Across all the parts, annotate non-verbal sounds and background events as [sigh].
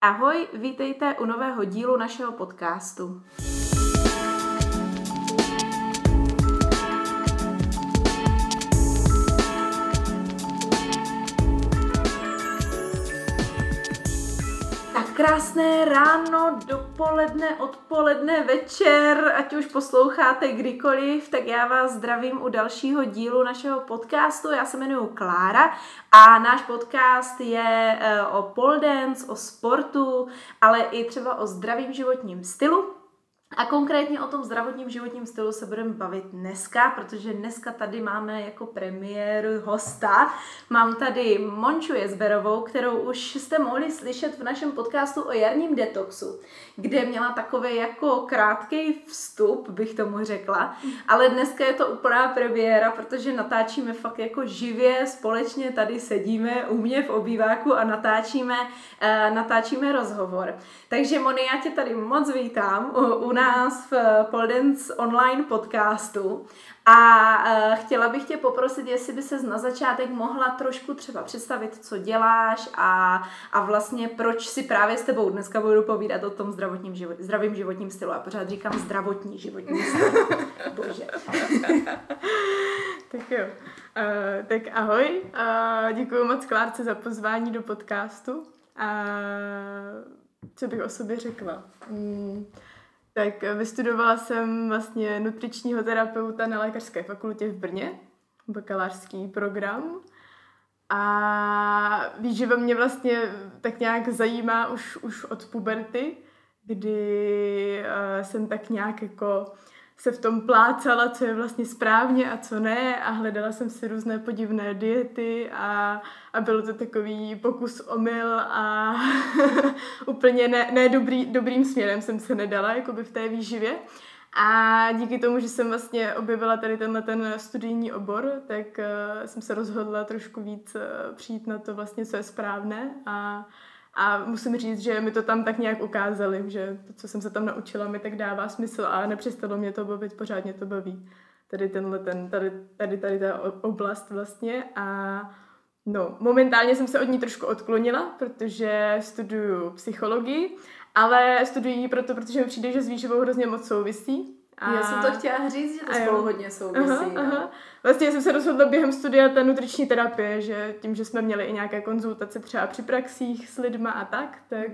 Ahoj, vítejte u nového dílu našeho podcastu. Tak krásné ráno, dopoledne, odpoledne, večer, ať už posloucháte kdykoliv, tak já vás zdravím u dalšího dílu našeho podcastu. Já se jmenuji Klára a náš podcast je eh, o pole dance, o sportu, ale i třeba o zdravém životním stylu. A konkrétně o tom zdravotním životním stylu se budeme bavit dneska, protože dneska tady máme jako premiéru hosta. Mám tady Monču Jezberovou, kterou už jste mohli slyšet v našem podcastu o jarním detoxu, kde měla takový jako krátký vstup, bych tomu řekla. Ale dneska je to úplná premiéra, protože natáčíme fakt jako živě, společně tady sedíme u mě v obýváku a natáčíme, uh, natáčíme rozhovor. Takže Moni, já tě tady moc vítám u, u nás v Poldens online podcastu a uh, chtěla bych tě poprosit, jestli by se na začátek mohla trošku třeba představit, co děláš a, a vlastně proč si právě s tebou dneska budu povídat o tom zdravotním život, zdravým životním stylu. A pořád říkám zdravotní životní styl. [laughs] Bože. [laughs] tak jo. Uh, tak ahoj. Uh, děkuji moc Klárce za pozvání do podcastu. Uh, co bych o sobě řekla? Mm, tak vystudovala jsem vlastně nutričního terapeuta na lékařské fakultě v Brně, bakalářský program. A výživa mě vlastně tak nějak zajímá už, už od puberty, kdy uh, jsem tak nějak jako se v tom plácala, co je vlastně správně a co ne a hledala jsem si různé podivné diety a, a bylo to takový pokus omyl a [laughs] úplně ne, ne dobrý, dobrým směrem jsem se nedala jakoby v té výživě. A díky tomu, že jsem vlastně objevila tady tenhle ten studijní obor, tak uh, jsem se rozhodla trošku víc uh, přijít na to vlastně, co je správné a a musím říct, že mi to tam tak nějak ukázali, že to, co jsem se tam naučila, mi tak dává smysl a nepřestalo mě to bavit, pořád mě to baví. Tady tenhle, ten, tady, tady, tady ta oblast vlastně a no, momentálně jsem se od ní trošku odklonila, protože studuju psychologii, ale studuji ji proto, protože mi přijde, že s výživou hrozně moc souvisí a... Já jsem to chtěla říct, že to spolu hodně souvisí. Aha, no. aha. Vlastně jsem se rozhodla během studia té nutriční terapie, že tím, že jsme měli i nějaké konzultace třeba při praxích s lidma a tak, tak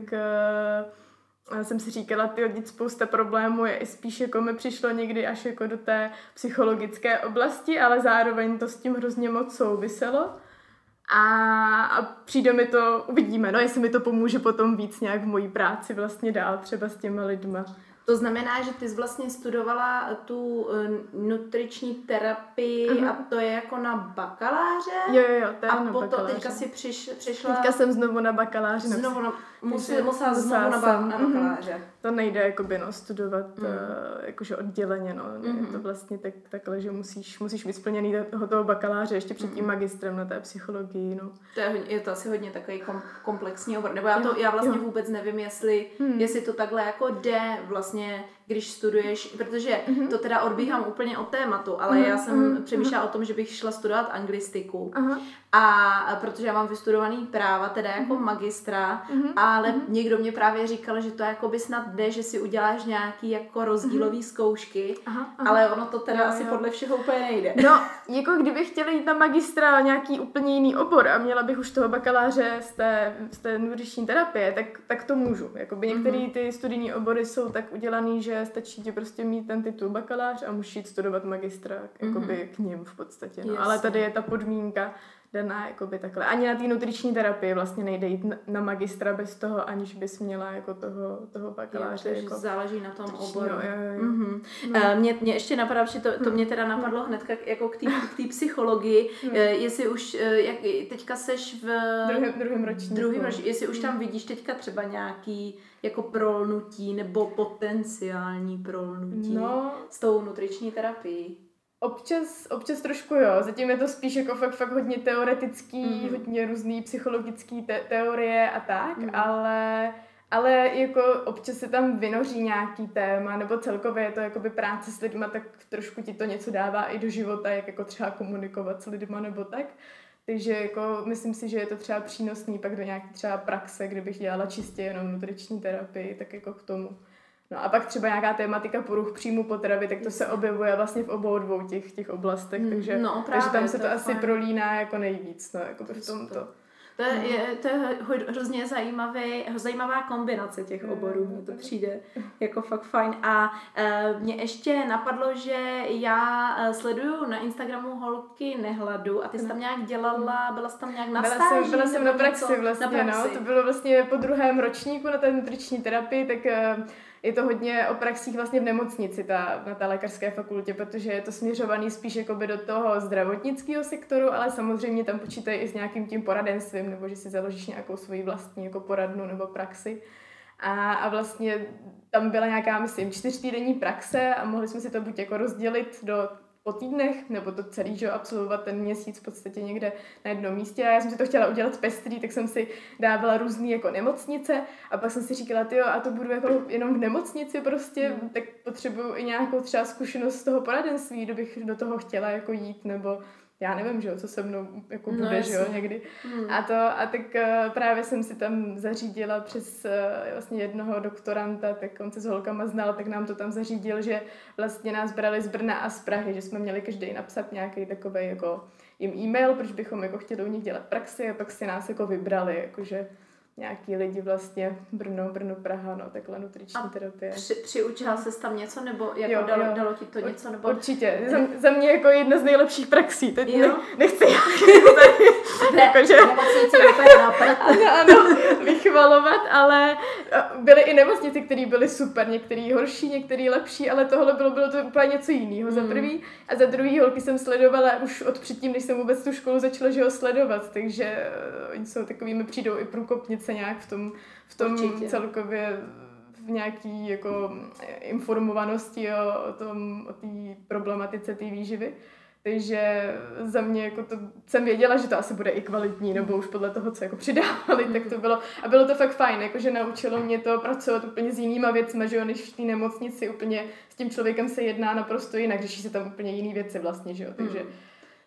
uh, jsem si říkala, ty hodit spousta problémů je i spíš jako mi přišlo někdy až jako do té psychologické oblasti, ale zároveň to s tím hrozně moc souviselo. A, a přijde mi to, uvidíme, no, jestli mi to pomůže potom víc nějak v mojí práci vlastně dál, třeba s těma lidma. To znamená, že ty jsi vlastně studovala tu uh, nutriční terapii uh-huh. a to je jako na bakaláře? Jo, jo, jo, to je a na potom bakaláře. teďka si přiš, přišla... Teďka jsem znovu na bakaláři. Znovu na, musí, musela znovu na, ba, na mhm. bakaláře. To nejde jakoby, no, studovat uh, jakože odděleně, no. Uh-huh. Je to vlastně tak, takhle, že musíš, musíš být splněný toho, toho bakaláře ještě před tím uh-huh. magistrem na té psychologii, no. To je, je to asi hodně takový kom, komplexní obor. Nebo já, to, já vlastně jo. vůbec nevím, jestli, hmm. jestli to takhle jako jde vlastně když studuješ, protože mm-hmm. to teda odbíhám úplně od tématu, ale mm-hmm. já jsem mm-hmm. přemýšlela o tom, že bych šla studovat anglistiku. Uh-huh. A protože já mám vystudovaný práva, teda jako mm-hmm. magistra, mm-hmm. ale mm-hmm. někdo mě právě říkal, že to jako by snad jde, že si uděláš nějaký jako rozdílový mm-hmm. zkoušky, aha, aha. ale ono to teda jo, asi jo. podle všeho úplně nejde. No, jako kdybych chtěla jít na magistra nějaký úplně jiný obor a měla bych už toho bakaláře z té, z té nutriční terapie, tak, tak to můžu. Jakoby některé mm-hmm. ty studijní obory jsou tak udělaný, že stačí ti prostě mít ten titul bakalář a musíš jít studovat magistra jakoby mm-hmm. k ním v podstatě. No. Ale tady je ta podmínka, daná jakoby takhle. Ani na té nutriční terapii vlastně nejde jít na, magistra bez toho, aniž bys měla jako toho, toho bakaláře. Jo, jako záleží na tom oboru. Jo, jo, jo. Mm-hmm. No. Uh, mě, mě ještě napadá, že to, to mě teda napadlo hned jako k té psychologii, no. uh, jestli už, uh, jak, teďka seš v druhém, druhém ročníku. Druhým ročníku, jestli už tam vidíš teďka třeba nějaký jako prolnutí nebo potenciální prolnutí no. s tou nutriční terapií. Občas, občas trošku jo, zatím je to spíš jako fakt, fakt hodně teoretický, mm-hmm. hodně různý psychologický te- teorie a tak, mm-hmm. ale, ale jako občas se tam vynoří nějaký téma, nebo celkově je to jakoby práce s lidma, tak trošku ti to něco dává i do života, jak jako třeba komunikovat s lidma nebo tak. Takže jako myslím si, že je to třeba přínosný pak do nějaké třeba praxe, kdybych dělala čistě jenom nutriční terapii, tak jako k tomu. No a pak třeba nějaká tématika poruch příjmu potravy, tak to se objevuje vlastně v obou dvou těch, těch oblastech, Mm, takže, no, právě, takže tam se to to, asi fajn. prolíná jako nejvíc, no, jako v tomto. To je, je, to je hrozně zajímavý, zajímavá kombinace těch oborů, mně to přijde jako fakt fajn. A e, mě ještě napadlo, že já e, sleduju na Instagramu holky nehladu a ty jsi tam nějak dělala, byla jsi tam nějak na Byla stáži, jsem, byla jsem na praxi vlastně, na praxi. no. To bylo vlastně po druhém ročníku na té nutriční terapii, tak eh, je to hodně o praxích vlastně v nemocnici ta, na té lékařské fakultě, protože je to směřovaný spíš jakoby do toho zdravotnického sektoru, ale samozřejmě tam počítají i s nějakým tím poradenstvím, nebo že si založíš nějakou svoji vlastní jako poradnu nebo praxi. A, a vlastně tam byla nějaká, myslím, čtyřtýdenní praxe a mohli jsme si to buď jako rozdělit do po týdnech, nebo to celý, že jo, absolvovat ten měsíc v podstatě někde na jednom místě. A já jsem si to chtěla udělat pestrý, tak jsem si dávala různé jako nemocnice a pak jsem si říkala, ty a to budu jako jenom v nemocnici prostě, Hmm. tak potřebuju i nějakou třeba zkušenost z toho poradenství, kdybych do toho chtěla jako jít, nebo já nevím, že jo, co se mnou jako No, bude, že jo, někdy. Hmm. A to, a tak uh, právě jsem si tam zařídila přes uh, vlastně jednoho doktoranta, tak on se s holkama znal, tak nám to tam zařídil, že vlastně nás brali z Brna a z Prahy, že jsme měli každý napsat nějaký takový jako jim e-mail, proč bychom jako chtěli u nich dělat praxi a pak si nás jako vybrali, jakože nějaký lidi vlastně Brno, Brno, Praha, no takhle nutriční A terapie. Při, přiučila ses tam něco, nebo jako Jo, dalo, jo. dalo ti to něco, nebo... Určitě, [laughs] za, za mě jako jedna z nejlepších praxí, teď Jo. ne, nechci [laughs] Ne, jakože... ano, ano, vychvalovat, ale eh, byly i nemocnice, které byly super, některé horší, některé lepší, ale tohle bylo, bylo to úplně něco jiného za Mm. prvý. A za druhý holky jsem sledovala už od předtím, než jsem vůbec tu školu začala že ho sledovat, takže eh, oni jsou takovými, přijdou i průkopnice nějak v tom, v tom Určitě. celkově v nějaký jako informovanosti o, o tom, o té problematice té výživy. Takže za mě jako to jsem věděla, že to asi bude i kvalitní, nebo už podle toho, co jako přidávali, tak to bylo. A bylo to fakt fajn, jakože naučilo mě to pracovat úplně s jinýma věcmi, že jo, než v té nemocnici úplně s tím člověkem se jedná naprosto jinak, řeší se tam úplně jiný věci vlastně, že jo, takže... Hmm.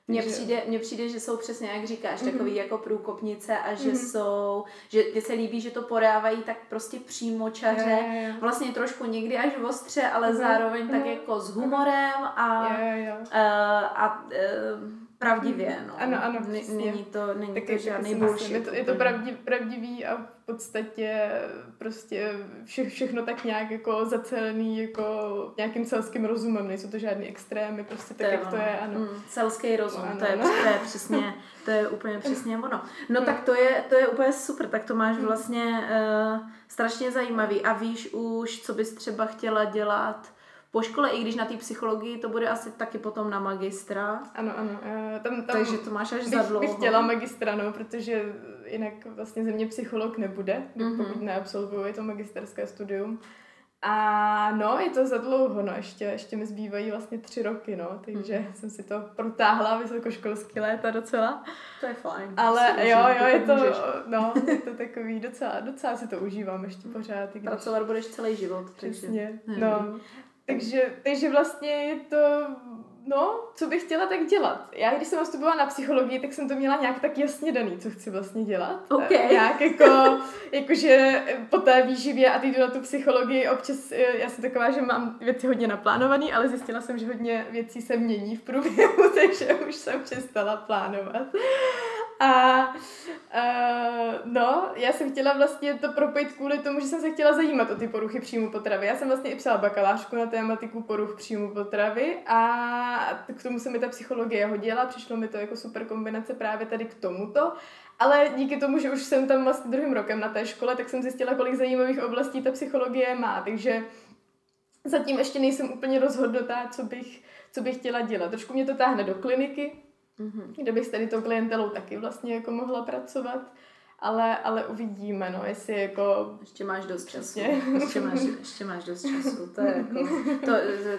Mně přijde, mně přijde, že jsou přesně, jak říkáš, takový jako průkopnice a že Mhm. jsou, že mně se líbí, že to podávají tak prostě přímo čaře, Jo, jo, jo. vlastně trošku někdy až ostře, ale Mhm, zároveň tak mhm. jako s humorem a, Jo, jo, jo. a, a e, pravdivě, no. Ano, ano, N- přesně. Není to, není Tak to žádný bullshit. je to, je to úplně. pravdi, pravdivý a podstatě prostě vše, všechno tak nějak jako zacelený jako nějakým selským rozumem, nejsou to žádný extrémy, prostě tak, jak to ono. je, ano. Mm, selský rozum, Ano, to, je, ano. to je přesně, to je úplně přesně ono. No Hmm. tak to je, to je úplně super, tak to máš vlastně uh, strašně zajímavý a víš už, co bys třeba chtěla dělat po škole, i když na té psychologii to bude asi taky potom na magistra, Ano, ano. eh, Tam, tam takže to máš až za bych, dlouho. bych chtěla magistra, no, protože jinak vlastně ze mě psycholog nebude, Mhm. pokud neabsolvuji to magisterské studium. A no, je to za dlouho, no, ještě, ještě mi zbývají vlastně tři roky, no, takže Mhm. jsem si to protáhla vysokoškolský léta docela. To je fajn. Ale si jo, jo, je to, můžeš. no, [laughs] je to takový docela, docela si to užívám ještě pořád. když- Pracovat budeš celý život. takže- Přesně, Hmm. no. Takže, takže vlastně je to, no, co bych chtěla tak dělat. Já, když jsem nastupovala na psychologii, tak jsem to měla nějak tak jasně daný, co chci vlastně dělat. OK. Eh, Nějak jako, [laughs] jakože po té výživě a teď jdu na tu psychologii, občas, eh, já jsem taková, že mám věci hodně naplánované, ale zjistila jsem, že hodně věcí se mění v průběhu, [laughs] takže už jsem přestala plánovat. A uh, no, já jsem chtěla vlastně to propojit kvůli tomu, že jsem se chtěla zajímat o ty poruchy příjmu potravy. Já jsem vlastně i psala bakalářku na tématiku poruch příjmu potravy a k tomu se mi ta psychologie hodila, přišlo mi to jako super kombinace právě tady k tomuto. Ale díky tomu, že už jsem tam vlastně druhým rokem na té škole, tak jsem zjistila, kolik zajímavých oblastí ta psychologie má. Takže zatím ještě nejsem úplně rozhodnutá, co bych, co bych chtěla dělat. Trošku mě to táhne do kliniky, Mhm. kde bych s tady tou klientelou taky vlastně jako mohla pracovat. Ale, ale uvidíme, no, jestli jako... Ještě máš dost času. Ještě máš, ještě máš dost času. To je, jako, to,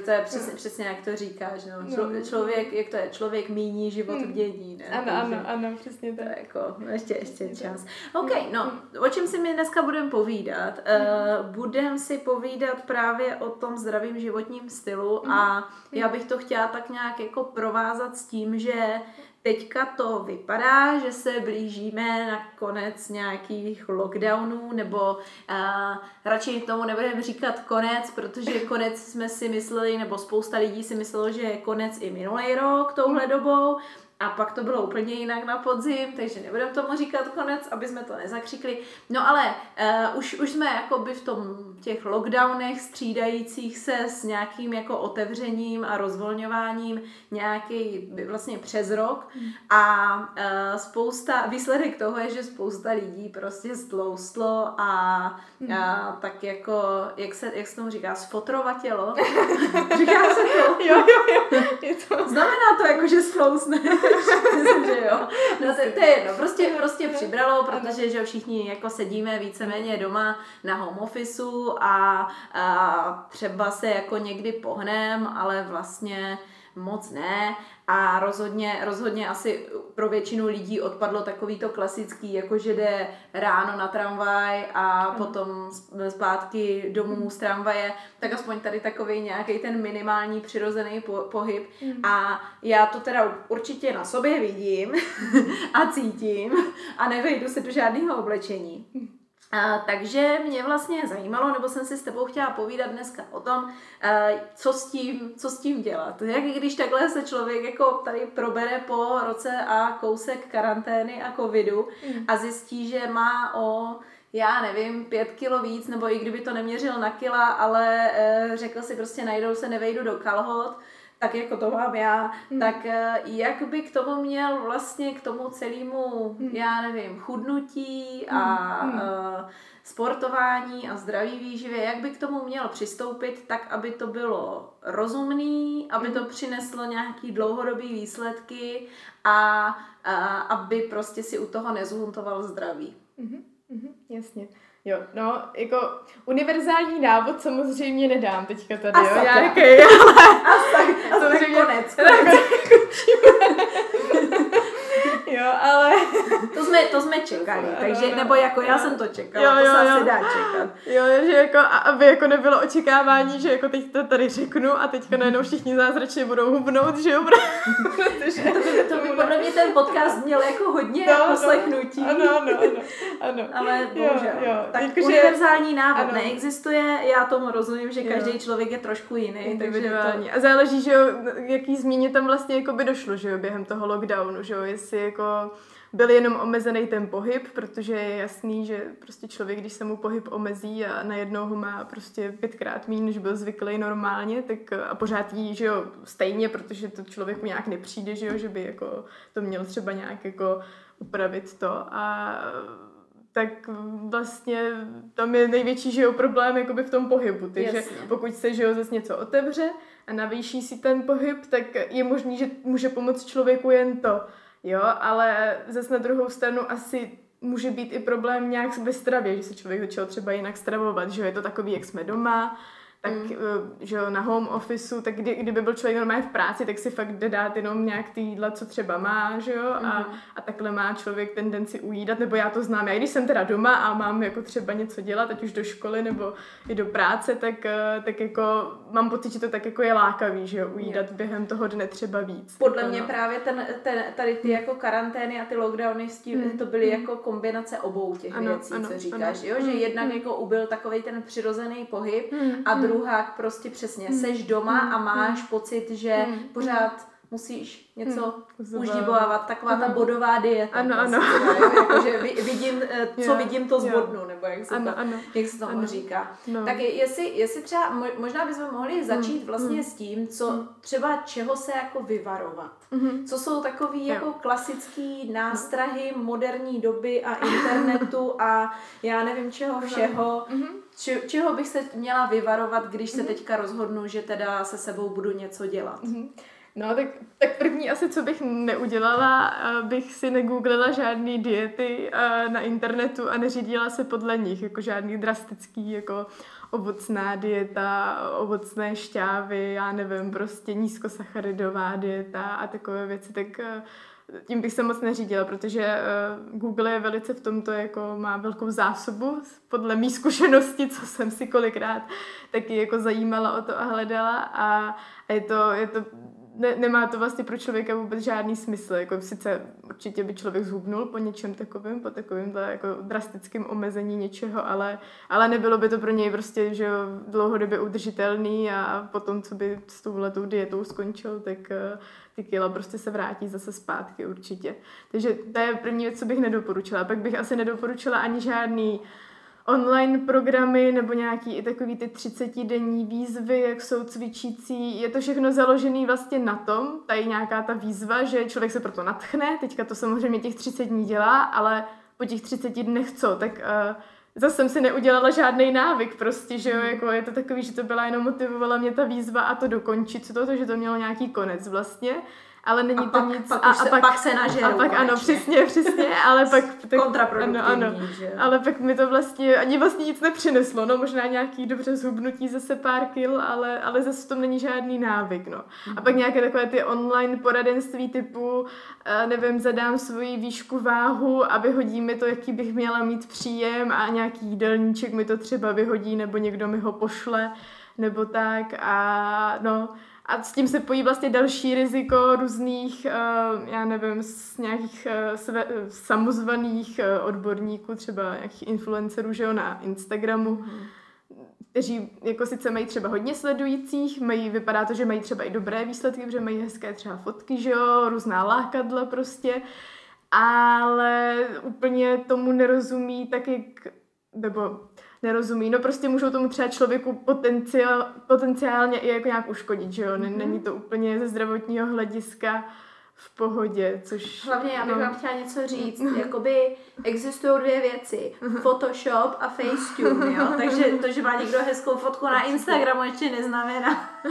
to je přesně, přesně jak to říkáš. No. Člo, No. člověk, jak to je, člověk míní, život Hmm. dění. Ne? Ano, Takže ano, ano, přesně To tak. je jako, no, ještě, ještě čas. OK, no, o čem si my dneska budeme povídat? Uh, budeme si povídat právě o tom zdravém životním stylu a já bych to chtěla tak nějak jako provázat s tím, že Teďka to vypadá, že se blížíme na konec nějakých lockdownů, nebo uh, radši tomu nebudeme říkat konec, protože konec jsme si mysleli, nebo spousta lidí si myslelo, že je konec i minulý rok touhle dobou, a pak to bylo úplně jinak na podzim, takže nebudeme tomu říkat konec, aby jsme to nezakřikli. No ale uh, už, už jsme jakoby v tom těch lockdownech střídajících se s nějakým jako otevřením a rozvolňováním nějaký vlastně přes rok a uh, spousta, výsledek toho je, že spousta lidí prostě stloustlo a, uh, tak jako, jak se, jak se tomu říká, sfotrovatělo. [laughs] říká se to? Jo, jo, jo. Je to... Znamená to jako, že slousne. [laughs] Myslím, že jo. No to, to je jedno, prostě, prostě přibralo, protože že všichni jako sedíme víceméně doma na home officeu a, a třeba se jako někdy pohnem, ale vlastně moc ne. A rozhodně, rozhodně asi pro většinu lidí odpadlo takový to klasický, jako že jde ráno na tramvaj a potom zpátky domů z tramvaje, tak aspoň tady takový nějaký ten minimální přirozený po, pohyb. Mm. a já to teda určitě na sobě vidím [laughs] a cítím a nevejdu se do žádného oblečení. A, takže mě vlastně zajímalo, nebo jsem si s tebou chtěla povídat dneska o tom, a, co, s tím, co s tím dělat. Jak když takhle se člověk jako tady probere po roce a kousek karantény a covidu mm. a zjistí, že má o já nevím, pět kilo víc, nebo i kdyby to neměřil na kila, ale e, řekl si prostě najdou se, nevejdu do kalhot, tak jako to mám já, hmm. tak eh, jak by k tomu měl vlastně k tomu celému, hmm. já nevím, chudnutí a hmm. uh, sportování a zdraví výživě, jak by k tomu měl přistoupit tak, aby to bylo rozumný, aby to hmm. přineslo nějaký dlouhodobý výsledky a, a aby prostě si u toho nezhuntoval zdraví. Mm-hmm, mm-hmm, jasně. Jo, no, jako univerzální návod samozřejmě nedám teďka tady, a jo. Já [laughs] ale... A tak, samozřejmě... konec. [laughs] konec. [laughs] jo, ale... To jsme, to jsme čekali, takže, no, no, nebo jako já jsem to čekala, jo, jo, to se jo. asi dá čekat. Jo, že jako, aby jako nebylo očekávání, že jako teď to tady řeknu a teďka najednou všichni zázračně budou hubnout, že jo, [laughs] protože... To by, to by podle mě ten podcast měl jako hodně no, poslechnutí. No, ano, ano, ano, ano. Ale bohužel. Jo, jo. Tak jako, univerzální návod ano. neexistuje, já tomu rozumím, že každý jo. člověk je trošku jiný. Takže to... A záleží, že jo, jaký změně tam vlastně jako by došlo, že jo, během toho lockdownu, že jo, jestli jako byl jenom omezený ten pohyb, protože je jasný, že prostě člověk, když se mu pohyb omezí a najednou ho má prostě pětkrát méně, než byl zvyklý normálně, tak a pořád jí, že jo, stejně, protože to člověku nějak nepřijde, že jo, že by jako to měl třeba nějak jako upravit to a tak vlastně tam je největší že jo, problém jakoby v tom pohybu. Takže Jasně. pokud se že jo, zase něco otevře a navýší si ten pohyb, tak je možný, že může pomoct člověku jen to. Jo, ale zase na druhou stranu asi může být i problém nějak ve stravě, že se člověk začal třeba jinak stravovat, že je to takový, jak jsme doma, tak mm. Eh, že jo, na home officeu, tak kdy, kdyby byl člověk normálně v práci, tak si fakt jde dát jenom nějak ty jídla, co třeba má, že jo, a, mm. a takhle má člověk tendenci ujídat, nebo já to znám, já když jsem teda doma a mám jako třeba něco dělat, ať už do školy nebo i do práce, tak, eh, tak jako mám pocit, že to tak jako je lákavý, že jo, ujídat yeah. během toho dne třeba víc. Podle jako, mě no. právě ten, ten, tady ty jako karantény a ty lockdowny s tím, mm. to byly mm. jako kombinace obou těch ano, věcí, ano, co říkáš, ano. jo, že mm. jednak mm. jako ubyl takový ten přirozený pohyb mm. a mm druhák prostě přesně, hmm. seš doma a hmm. máš hmm. pocit, že pořád musíš něco hmm. užívávat, taková ta bodová dieta. Ano, ano. Jakože vidím, eh, co yeah. vidím, to zbodnu, nebo jak se, ano, to, ano. Jak se tomu ano. říká. No. Tak jestli, jestli třeba, možná bychom mohli začít vlastně hmm. s tím, co třeba čeho se jako vyvarovat. Hmm. Co jsou takový jo. jako klasický nástrahy moderní doby a internetu a já nevím čeho všeho. Hmm Či, čeho bych se měla vyvarovat, když se mhm. teďka rozhodnu, že teda se sebou budu něco dělat? Mm-hmm. No, tak, tak první asi, co bych neudělala, bych si negooglila žádný diety na internetu a neřídila se podle nich, jako žádný drastický, jako ovocná dieta, ovocné šťávy, já nevím, prostě nízkosacharidová dieta a takové věci, tak tím bych se moc neřídila, protože uh, Google je velice v tomto, jako má velkou zásobu, podle mých zkušeností, co jsem si kolikrát taky jako zajímala o to a hledala a, a je to, je to ne, nemá to vlastně pro člověka vůbec žádný smysl. Jako sice určitě by člověk zhubnul po něčem takovém, po takovém jako drastickém omezení něčeho, ale, ale nebylo by to pro něj prostě že dlouhodobě udržitelný a potom, co by s tou letou dietou skončil, tak uh, ty kila prostě se vrátí zase zpátky určitě. Takže to je první věc, co bych nedoporučila. Pak bych asi nedoporučila ani žádný online programy nebo nějaký i takový ty 30-denní výzvy, jak jsou cvičící. Je to všechno založené vlastně na tom, tady nějaká ta výzva, že člověk se proto natchne, teďka to samozřejmě těch 30 dní dělá, ale po těch 30 dnech co, tak uh, zase jsem si neudělala žádný návyk prostě, že jo, jako je to takový, že to byla jenom motivovala mě ta výzva a to dokončit to, že to mělo nějaký konec vlastně ale není a to pak, nic. Pak a, a, pak, pak se nažerou. A pak ano, přesně, přesně, ale pak... [laughs] Tak, Kontraproduktivní, ano, ano, že? Ale pak mi to vlastně ani vlastně nic nepřineslo, no možná nějaký dobře zhubnutí zase pár kil, ale, ale zase v tom není žádný návyk, no. A pak nějaké takové ty online poradenství typu, eh, nevím, zadám svoji výšku váhu a vyhodí mi to, jaký bych měla mít příjem a nějaký jídelníček mi to třeba vyhodí nebo někdo mi ho pošle nebo tak a no, a s tím se pojí vlastně další riziko různých, uh, já nevím, z nějakých uh, sve, samozvaných uh, odborníků, třeba nějakých influencerů, že jo, na Instagramu, mm. kteří jako sice mají třeba hodně sledujících, mají, vypadá to, že mají třeba i dobré výsledky, protože mají hezké třeba fotky, že jo, různá lákadla prostě, ale úplně tomu nerozumí tak, jak, nebo nerozumí. No prostě můžou tomu třeba člověku potenciál, potenciálně i jako nějak uškodit, že jo? Mm-hmm. Není to úplně ze zdravotního hlediska v pohodě, což... Hlavně já bych no. vám chtěla něco říct, [laughs] jakoby existují dvě věci, Photoshop a Facetune, jo, [laughs] takže to, že má někdo hezkou fotku na Instagramu ještě neznamená, [laughs]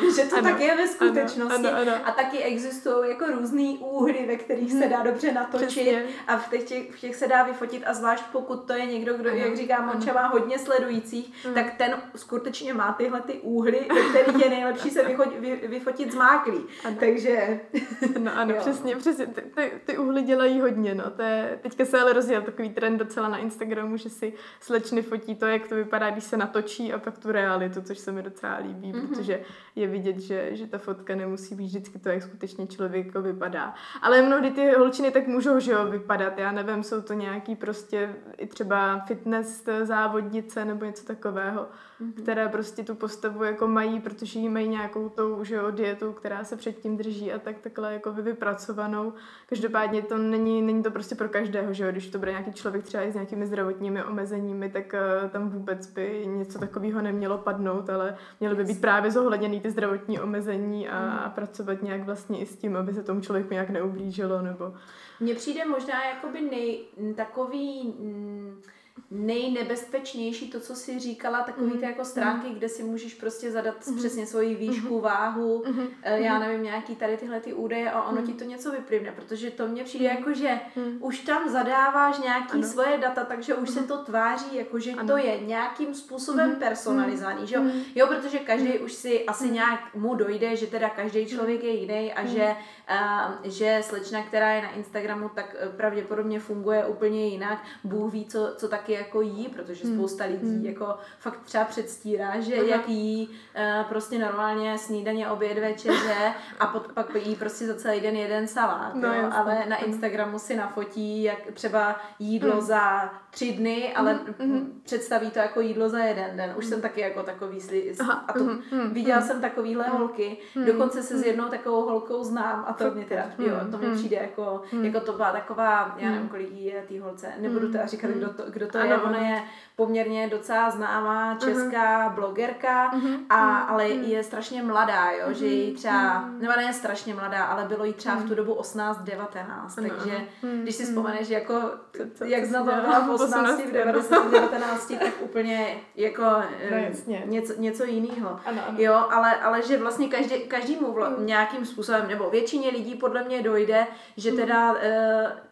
že, že to ano, tak je ve skutečnosti ano, ano, ano. a taky existují jako různý úhly, ve kterých se dá dobře natočit Přesně. a v těch, v těch se dá vyfotit a zvlášť pokud to je někdo, kdo, ano, jak říká Monča, má hodně sledujících, ano. tak ten skutečně má tyhle ty úhly, ve kterých je nejlepší se vyfotit, vy, vyfotit zmáklý, ano. takže... [laughs] No ano, jo. přesně, přesně. Ty, ty, ty uhly dělají hodně, no. To je, teďka se ale rozjel takový trend docela na Instagramu, že si slečny fotí to, jak to vypadá, když se natočí a pak tu realitu, což se mi docela líbí, mm-hmm. protože je vidět, že, že ta fotka nemusí být vždycky to, jak skutečně člověk vypadá. Ale mnohdy ty holčiny tak můžou, že jo, vypadat. Já nevím, jsou to nějaký prostě i třeba fitness závodnice nebo něco takového, mm-hmm. které prostě tu postavu jako mají, protože jí mají nějakou tou, že jo, dietu, která se předtím drží a tak takhle jako vypracovanou. Každopádně to není, není to prostě pro každého, že jo, když to bude nějaký člověk třeba i s nějakými zdravotními omezeními, tak uh, tam vůbec by něco takového nemělo padnout, ale měly by být právě zohledněný ty zdravotní omezení a, a pracovat nějak vlastně i s tím, aby se tomu člověku nějak neublížilo, nebo... Mně přijde možná jakoby nej, takový... Mm, nejnebezpečnější, to, co jsi říkala, takový ty mhm. jako stránky, kde si můžeš prostě zadat mm-hmm. přesně svoji výšku, mm-hmm. váhu, mm-hmm. já nevím, nějaký tady tyhle ty údaje a ono mm-hmm. ti to něco vyplivne, protože to mně přijde mm-hmm. jako, že mm-hmm. už tam zadáváš nějaký ano. svoje data, takže už mm-hmm. se mhm. to tváří, jako že ano. to je nějakým způsobem mm-hmm. personalizovaný, že jo? Mm-hmm. Jo, protože každý mm-hmm. už si asi nějak mu dojde, že teda každý člověk je jiný a mm-hmm. že, uh, že slečna, která je na Instagramu, tak uh, pravděpodobně funguje úplně jinak. Bůh ví, co, co taky jako jí, protože hmm. spousta lidí hmm. jako fakt třeba předstírá, že Aha. jak jí uh, prostě normálně snídaně, oběd, večeře a pot, pak jí prostě za celý den jeden salát, no, jo? ale na Instagramu si nafotí jak třeba jídlo hmm. za tři dny, ale hmm. představí to jako jídlo za jeden den. Už hmm. jsem taky jako takový sli- a to, hmm. viděla hmm. jsem takovýhle hmm. holky, hmm. dokonce se s jednou takovou holkou znám a to mě teda, jo, to mi přijde jako, jako to byla taková, já nevím, kolik jí je tý holce, nebudu teda říkat, kdo to, kdo to je, ano, ona je poměrně docela známá mhm. česká uh-huh. blogerka, uh-huh. a, ale uh-huh. je strašně mladá, jo, uh-huh. že jí třeba, nebo ne strašně mladá, ale bylo jí třeba uh-huh. v tu dobu 18-19, uh-huh. takže uh-huh. když si vzpomeneš, jako, to, jak to byla v 18, v 19, [laughs] tak úplně jako no, eh, něco, něco jiného. Jo, ale, ale že vlastně každý, každému vla, nějakým způsobem, nebo většině lidí podle mě dojde, že teda uh,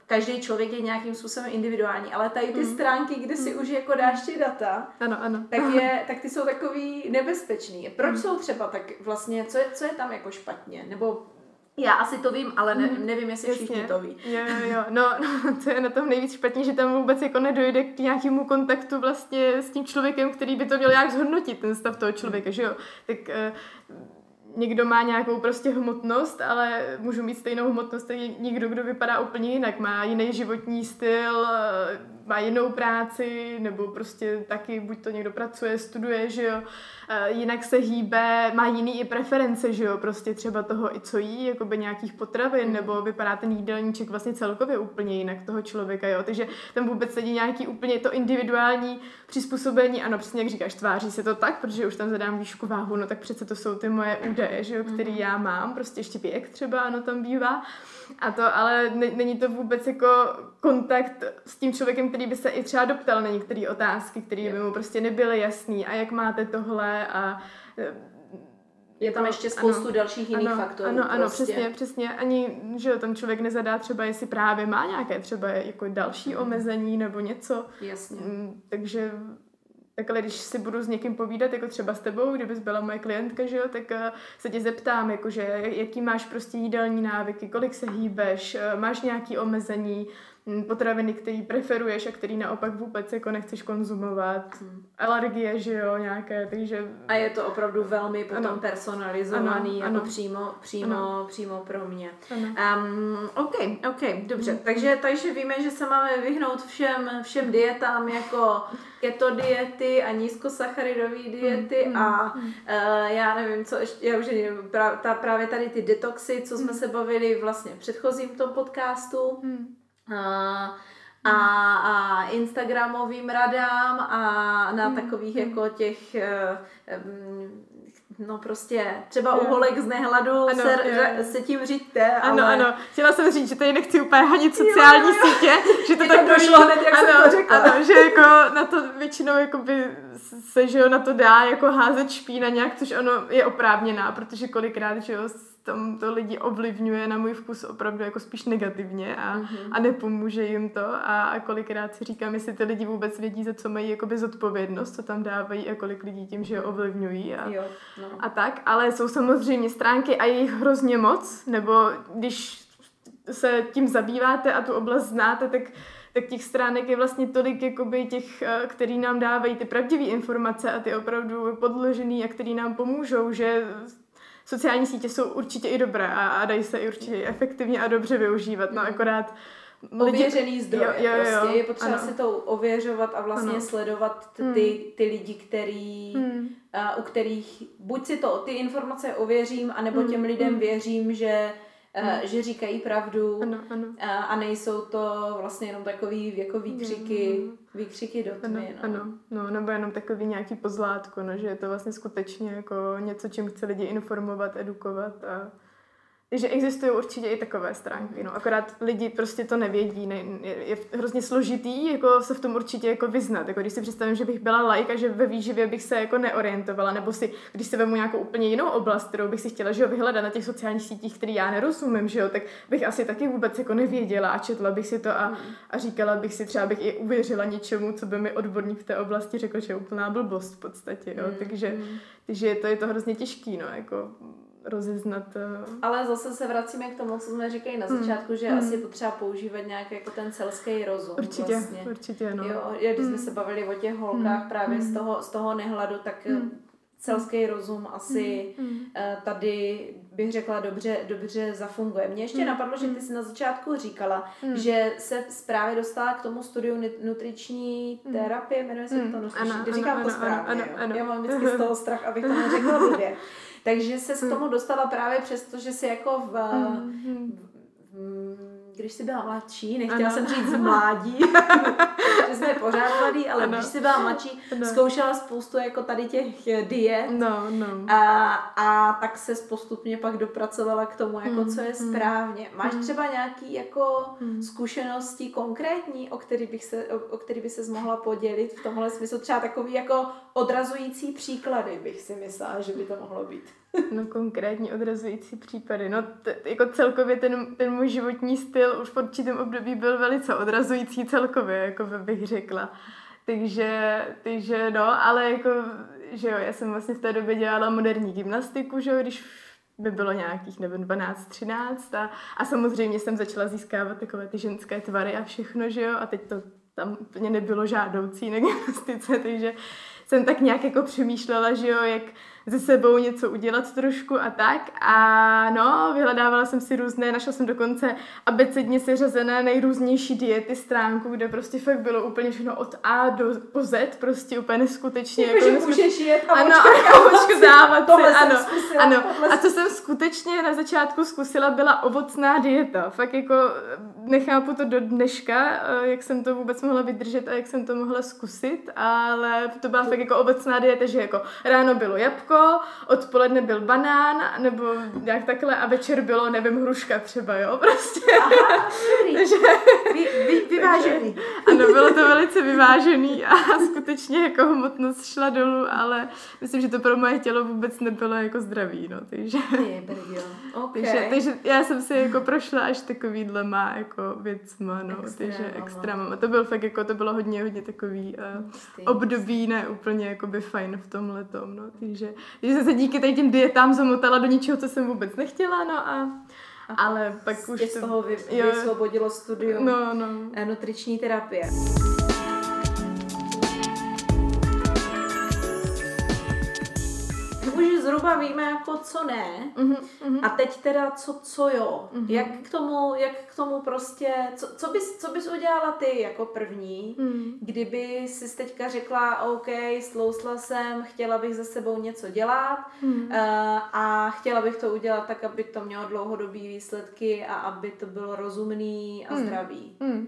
každý člověk je nějakým způsobem individuální, ale tady ty mm. stránky, kde si mm. už jako dáš ty data, ano, ano. Tak, je, tak ty jsou takový nebezpečný. Proč mm. jsou třeba tak vlastně, co je, co je tam jako špatně? Nebo já asi to vím, ale ne, mhm. nevím, jestli Jasně. všichni to ví. Jo, jo, jo. [laughs] No, no, co je na tom nejvíc špatně, že tam vůbec jako nedojde k nějakému kontaktu vlastně s tím člověkem, který by to měl nějak zhodnotit, ten stav toho člověka, že jo. Tak uh, někdo má nějakou prostě hmotnost, ale můžu mít stejnou hmotnost i někdo, kdo vypadá úplně jinak, má jiný životní styl, má jinou práci, nebo prostě taky buď to někdo pracuje, studuje, že jo, jinak se hýbe, má jiný i preference, že jo, prostě třeba toho i co jí, jako by nějakých potravin, mm. nebo vypadá ten jídelníček vlastně celkově úplně jinak toho člověka, jo, takže tam vůbec sedí nějaký úplně to individuální přizpůsobení, ano, přesně jak říkáš, tváří se to tak, protože už tam zadám výšku váhu, no tak přece to jsou ty moje údaje, že jo, který mm. já mám, prostě ještě věk třeba, ano, tam bývá, a to, ale ne, není to vůbec jako kontakt s tím člověkem, který by se i třeba doptal na některé otázky, které by mu prostě nebyly jasný. A jak máte tohle a je tam ještě spoustu ano, dalších jiných ano, faktorů. Ano, ano, prostě. přesně, přesně. Ani, že jo, tam člověk nezadá třeba, jestli právě má nějaké třeba jako další mm. omezení nebo něco. Jasně. Mm, takže takhle, když si budu s někým povídat, jako třeba s tebou, kdybys byla moje klientka, že jo, tak uh, se tě zeptám, jakože jaký máš prostě jídelní návyky, kolik se hýbeš, uh, máš nějaký omezení, potraviny, který preferuješ a který naopak vůbec jako nechceš konzumovat. Hmm. Alergie, že jo, nějaké, takže... A je to opravdu velmi potom ano. personalizovaný, ano, jako ano. přímo, přímo, ano. přímo pro mě. Ano. Um, OK, OK, dobře. Hmm. Takže, takže víme, že se máme vyhnout všem, všem dietám jako keto diety a nízkosacharidové diety hmm. a hmm. Uh, já nevím, co ještě, já už nevím, ta, právě tady ty detoxy, co jsme hmm. se bavili vlastně v předchozím tom podcastu. Hmm a, a, a Instagramovým radám a na hmm, takových jako těch eh, no prostě třeba u holek z nehladu ano, se, se tím říďte, ale... Ano, ano, chtěla jsem říct, že tady nechci úplně hanit sociální jo, jo. sítě, že to tak došlo hned, jak ano, jsem to řekla. Ano, že jako na to většinou jakoby se, že jo, na to dá jako házet špína nějak, což ono je oprávněná, protože kolikrát, že jo, tam to lidi ovlivňuje na můj vkus opravdu jako spíš negativně a, mm-hmm. a nepomůže jim to a, a kolikrát si říkám, jestli ty lidi vůbec vědí, za co mají jakoby zodpovědnost, co tam dávají a kolik lidí tím, že je ovlivňují a, jo, no. a tak, ale jsou samozřejmě stránky a je jich hrozně moc, nebo když se tím zabýváte a tu oblast znáte, tak tak těch stránek je vlastně tolik jakoby těch, eh, který nám dávají ty pravdivé informace a ty opravdu podložený a který nám pomůžou, že sociální sítě jsou určitě i dobré a, a dají se i určitě efektivně a dobře využívat, no akorát Ověřený zdroj, jo, jo, jo, prostě je potřeba ano. si to ověřovat a vlastně ano. sledovat ty, hmm. ty lidi, který, hmm. uh, u kterých buď si to ty informace ověřím, anebo hmm. těm lidem hmm. věřím, že hmm. že říkají pravdu ano, ano. A, a nejsou to vlastně jenom takový jako výkřiky, hmm. výkřiky do tmy. Ano, no. ano, no, nebo jenom takový nějaký pozlátko, no, že je to vlastně skutečně jako něco, čím chce lidi informovat, edukovat a takže existují určitě i takové stránky, no. Akorát lidi prostě to nevědí, ne, je, je hrozně složitý jako se v tom určitě jako vyznat. Jako když si představím, že bych byla like a že ve výživě bych se jako neorientovala, nebo si, když si vemu nějakou úplně jinou oblast, kterou bych si chtěla že jo, vyhledat na těch sociálních sítích, který já nerozumím, že jo, tak bych asi taky vůbec jako nevěděla a četla bych si to a, hmm. a říkala bych si, třeba bych i uvěřila něčemu, co by mi odborník v té oblasti řekl, že je úplná blbost v podstatě, jo. Hmm. Takže, hmm. takže to je to hrozně těžký, no, jako rozeznat. Eh, Ale zase se vracíme k tomu, co jsme říkali na hmm. začátku, hmm. že hmm. asi potřeba používat nějak jako ten selský rozum. Určitě, vlastně. určitě, no. Jo, když hmm. jsme se bavili o těch holkách hmm. právě hmm. z, toho, z toho nehladu, tak hmm. selský rozum asi hmm. tady bych řekla dobře, dobře zafunguje. Mně ještě hmm. napadlo, že ty jsi na začátku říkala, hmm. že se právě dostala k tomu studiu nutriční terapie, jmenuje se to, no, ano, říkám ano, to správně. Ano, ano, ano. Já mám vždycky z toho strach, abych to neřekla [laughs] blbě. Takže se s tomu dostala právě přesto, že si jako v, v, v když jsi byla mladší, nechtěla ano. jsem říct z [laughs] mládí, že jsme pořád mladý, ale ano. když jsi byla mladší, ano. zkoušela spoustu jako tady těch diet no, no. A, a tak se postupně pak dopracovala k tomu, jako co je mm, mm. správně. Máš mm. třeba nějaký jako zkušenosti konkrétní, o který, bych se, o, o který by se mohla podělit v tomhle smyslu? Třeba takový jako odrazující příklady bych si myslela, že by to mohlo být. [laughs] No konkrétní odrazující případy. No t- jako celkově ten, ten můj životní styl už v určitém období byl velice odrazující celkově, jako bych řekla. Takže, takže no, ale jako, že jo, já jsem vlastně v té době dělala moderní gymnastiku, že jo, když by bylo nějakých, nevím, 12, 13 a, a samozřejmě jsem začala získávat takové ty ženské tvary a všechno, že jo, a teď to tam úplně nebylo žádoucí na gymnastice, takže jsem tak nějak jako přemýšlela, že jo, jak ze sebou něco udělat trošku a tak. A no, vyhledávala jsem si různé, našla jsem dokonce abecedně seřazené nejrůznější diety stránku, kde prostě fakt bylo úplně všechno od A do po Z, prostě úplně neskutečně. Jako, jako že můžeš jet a ano, [laughs] tohle si, ano, zkusila, ano. A co jsem skutečně na začátku zkusila, byla ovocná dieta. Fakt jako nechápu to do dneška, eh, jak jsem to vůbec mohla vydržet a jak jsem to mohla zkusit, ale to byla fakt jako ovocná dieta, že jako ráno bylo jabko, odpoledne byl banán, nebo nějak takhle a večer bylo, nevím, hruška třeba, jo, [laughs] prostě. Vyvážený. [laughs] Ano, bylo to velice vyvážený a skutečně jako hmotnost šla dolů, ale myslím, že to pro moje tělo vůbec nebylo jako zdravý, no, takže... [laughs] Okay. takže, takže já jsem si jako prošla až takovýhle má jako věcma, no, Extrém, takže extrémem. A to byl fakt jako, to bylo hodně, hodně takový uh, období, ne úplně jakoby fajn v tomhle tom, no, takže, takže jsem se díky tady těm dietám zamotala do něčeho, co jsem vůbec nechtěla, no a a ale pak už z toho vy, jo, vysvobodilo studium no, no. nutriční terapie. Zhruba víme, jako co ne. Uh-huh. A teď teda co, co jo. Uh-huh. Jak k tomu, jak k tomu prostě, co, co, bys, co bys udělala ty jako první, uh-huh. kdyby jsi teďka řekla, OK, slousla jsem, chtěla bych za sebou něco dělat uh-huh. uh, a chtěla bych to udělat tak, aby to mělo dlouhodobé výsledky a aby to bylo rozumný a zdravý. Uh-huh.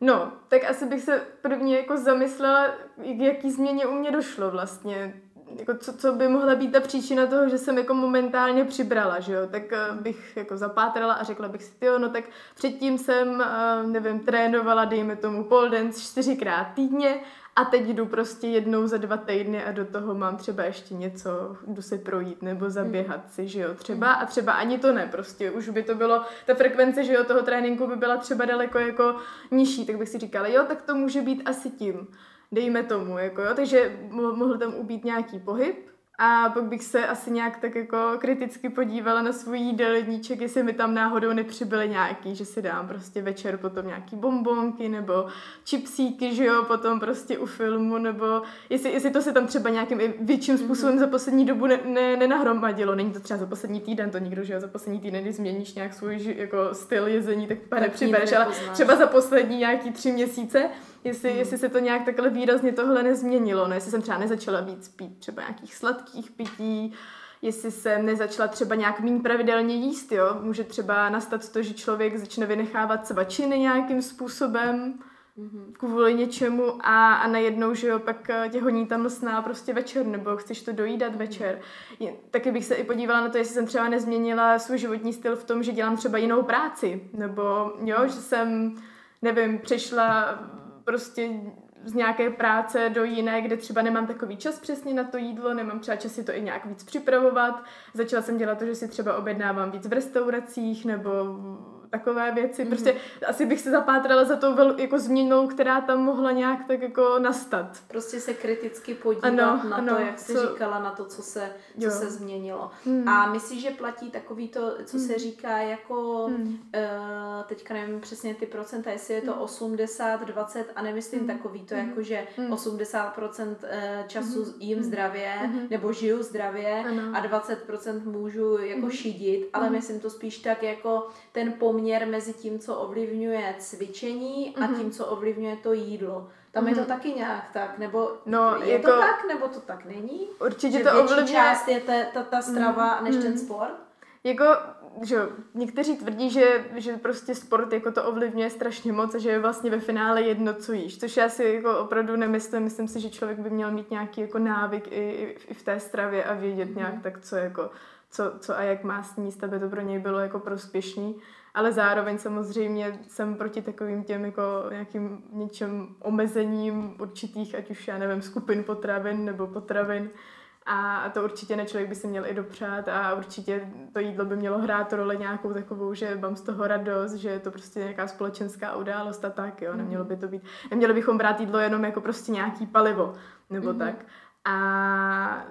No, tak asi bych se prvně jako zamyslela, jaký změně u mě došlo vlastně jako co, co by mohla být ta příčina toho, že jsem jako momentálně přibrala, že jo, tak uh, bych jako zapátrala a řekla bych si, jo, no tak předtím jsem, uh, nevím, trénovala, dejme tomu pole dance čtyřikrát týdně a teď jdu prostě jednou za dva týdny a do toho mám třeba ještě něco, jdu se projít nebo zaběhat si, že jo, třeba. A třeba ani to ne, prostě už by to bylo, ta frekvence, že jo, toho tréninku by byla třeba daleko jako nižší, tak bych si říkala, jo, tak to může být asi tím dejme tomu, jako jo, takže mohl tam ubít nějaký pohyb a pak bych se asi nějak tak jako kriticky podívala na svůj jídelníček, jestli mi tam náhodou nepřibyly nějaký, že si dám prostě večer potom nějaký bombonky nebo čipsíky, že jo, potom prostě u filmu, nebo jestli, jestli to se tam třeba nějakým větším mhm. způsobem za poslední dobu ne, ne, nenahromadilo. Není to třeba za poslední týden, to nikdo, že jo, za poslední týden, když změníš nějak svůj jako styl jezení, tak, tak nepřibereš, ale třeba za poslední nějaký tři měsíce, jestli, mm. jestli se to nějak takhle výrazně tohle nezměnilo, no, jestli jsem třeba nezačala víc pít třeba nějakých sladkých pití, jestli jsem nezačala třeba nějak méně pravidelně jíst, jo. Může třeba nastat to, že člověk začne vynechávat svačiny nějakým způsobem mm-hmm. kvůli něčemu a, a najednou, že jo, pak eh, tě honí tam mlsná prostě večer, nebo chceš to dojídat večer. Je, taky bych se i podívala na to, jestli jsem třeba nezměnila svůj životní styl v tom, že dělám třeba jinou práci, nebo jo, že jsem, nevím, přešla prostě z nějaké práce do jiné, kde třeba nemám takový čas přesně na to jídlo, nemám třeba čas si to i nějak víc připravovat. Začala jsem dělat to, že si třeba objednávám víc v restauracích nebo takové věci. Mm-hmm. Prostě asi bych se zapátrala za tou vel, jako změnou, která tam mohla nějak tak jako nastat. Prostě se kriticky podívat ano, na ano, to, jak jsi co... říkala, na to, co se, co se změnilo. Mm. A myslíš, že platí takový to, co mm. se říká jako, mm. uh, teďka nevím přesně ty procenta, jestli je to 80, 20 a nemyslím mm. takový to, mm. jako že mm. 80% eh, času mm. jím zdravě, mm. nebo žiju zdravě ano. a 20% můžu jako mm. šidit, ale mm. myslím to spíš tak jako ten poměr poměr mezi tím, co ovlivňuje cvičení a mm-hmm. tím, co ovlivňuje to jídlo. Tam mm-hmm. je to mhm. taky nějak tak, nebo no, je jako, to tak, nebo to tak není? Určitě že to ovlivňuje... část je ta, ta, ta strava, mm-hmm. než ten sport? Jako, že někteří tvrdí, že, že prostě sport jako to ovlivňuje strašně moc a že je vlastně ve finále jedno, co jíš. Což já si jako opravdu nemyslím. Myslím si, že člověk by měl mít nějaký jako návyk i, i, i v té stravě a vědět mm-hmm. nějak tak, co jako co, co a jak má sníst, aby to pro něj bylo jako prospěšný ale zároveň samozřejmě jsem proti takovým těm jako nějakým něčem omezením určitých, ať už já nevím, skupin potravin nebo potravin. A to určitě ne člověk by si měl i dopřát a určitě to jídlo by mělo hrát roli nějakou takovou, že mám z toho radost, že je to prostě nějaká společenská událost a tak, jo. Nemělo by to být, neměli bychom brát jídlo jenom jako prostě nějaký palivo nebo mm-hmm. tak. A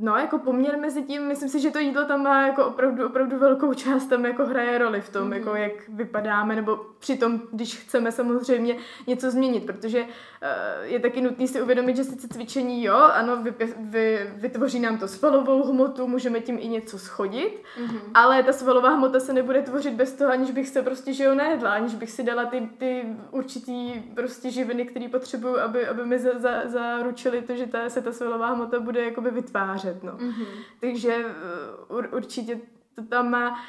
no, jako poměr mezi tím, myslím si, že to jídlo tam má jako opravdu, opravdu velkou část, tam jako hraje roli v tom, mm-hmm. jako jak vypadáme, nebo přitom, když chceme samozřejmě něco změnit, protože uh, je taky nutný si uvědomit, že sice cvičení, jo, ano, vy, vy, vytvoří nám to svalovou hmotu, můžeme tím i něco schodit, mm-hmm. ale ta svalová hmota se nebude tvořit bez toho, aniž bych se prostě, že jo, nejedla, aniž bych si dala ty, ty určitý prostě živiny, které potřebuju, aby, aby mi za, za, zaručili to, že ta, se ta svalová hmota bude jakoby vytvářet, no. Mm-hmm. Takže uh, ur, určitě to tam má,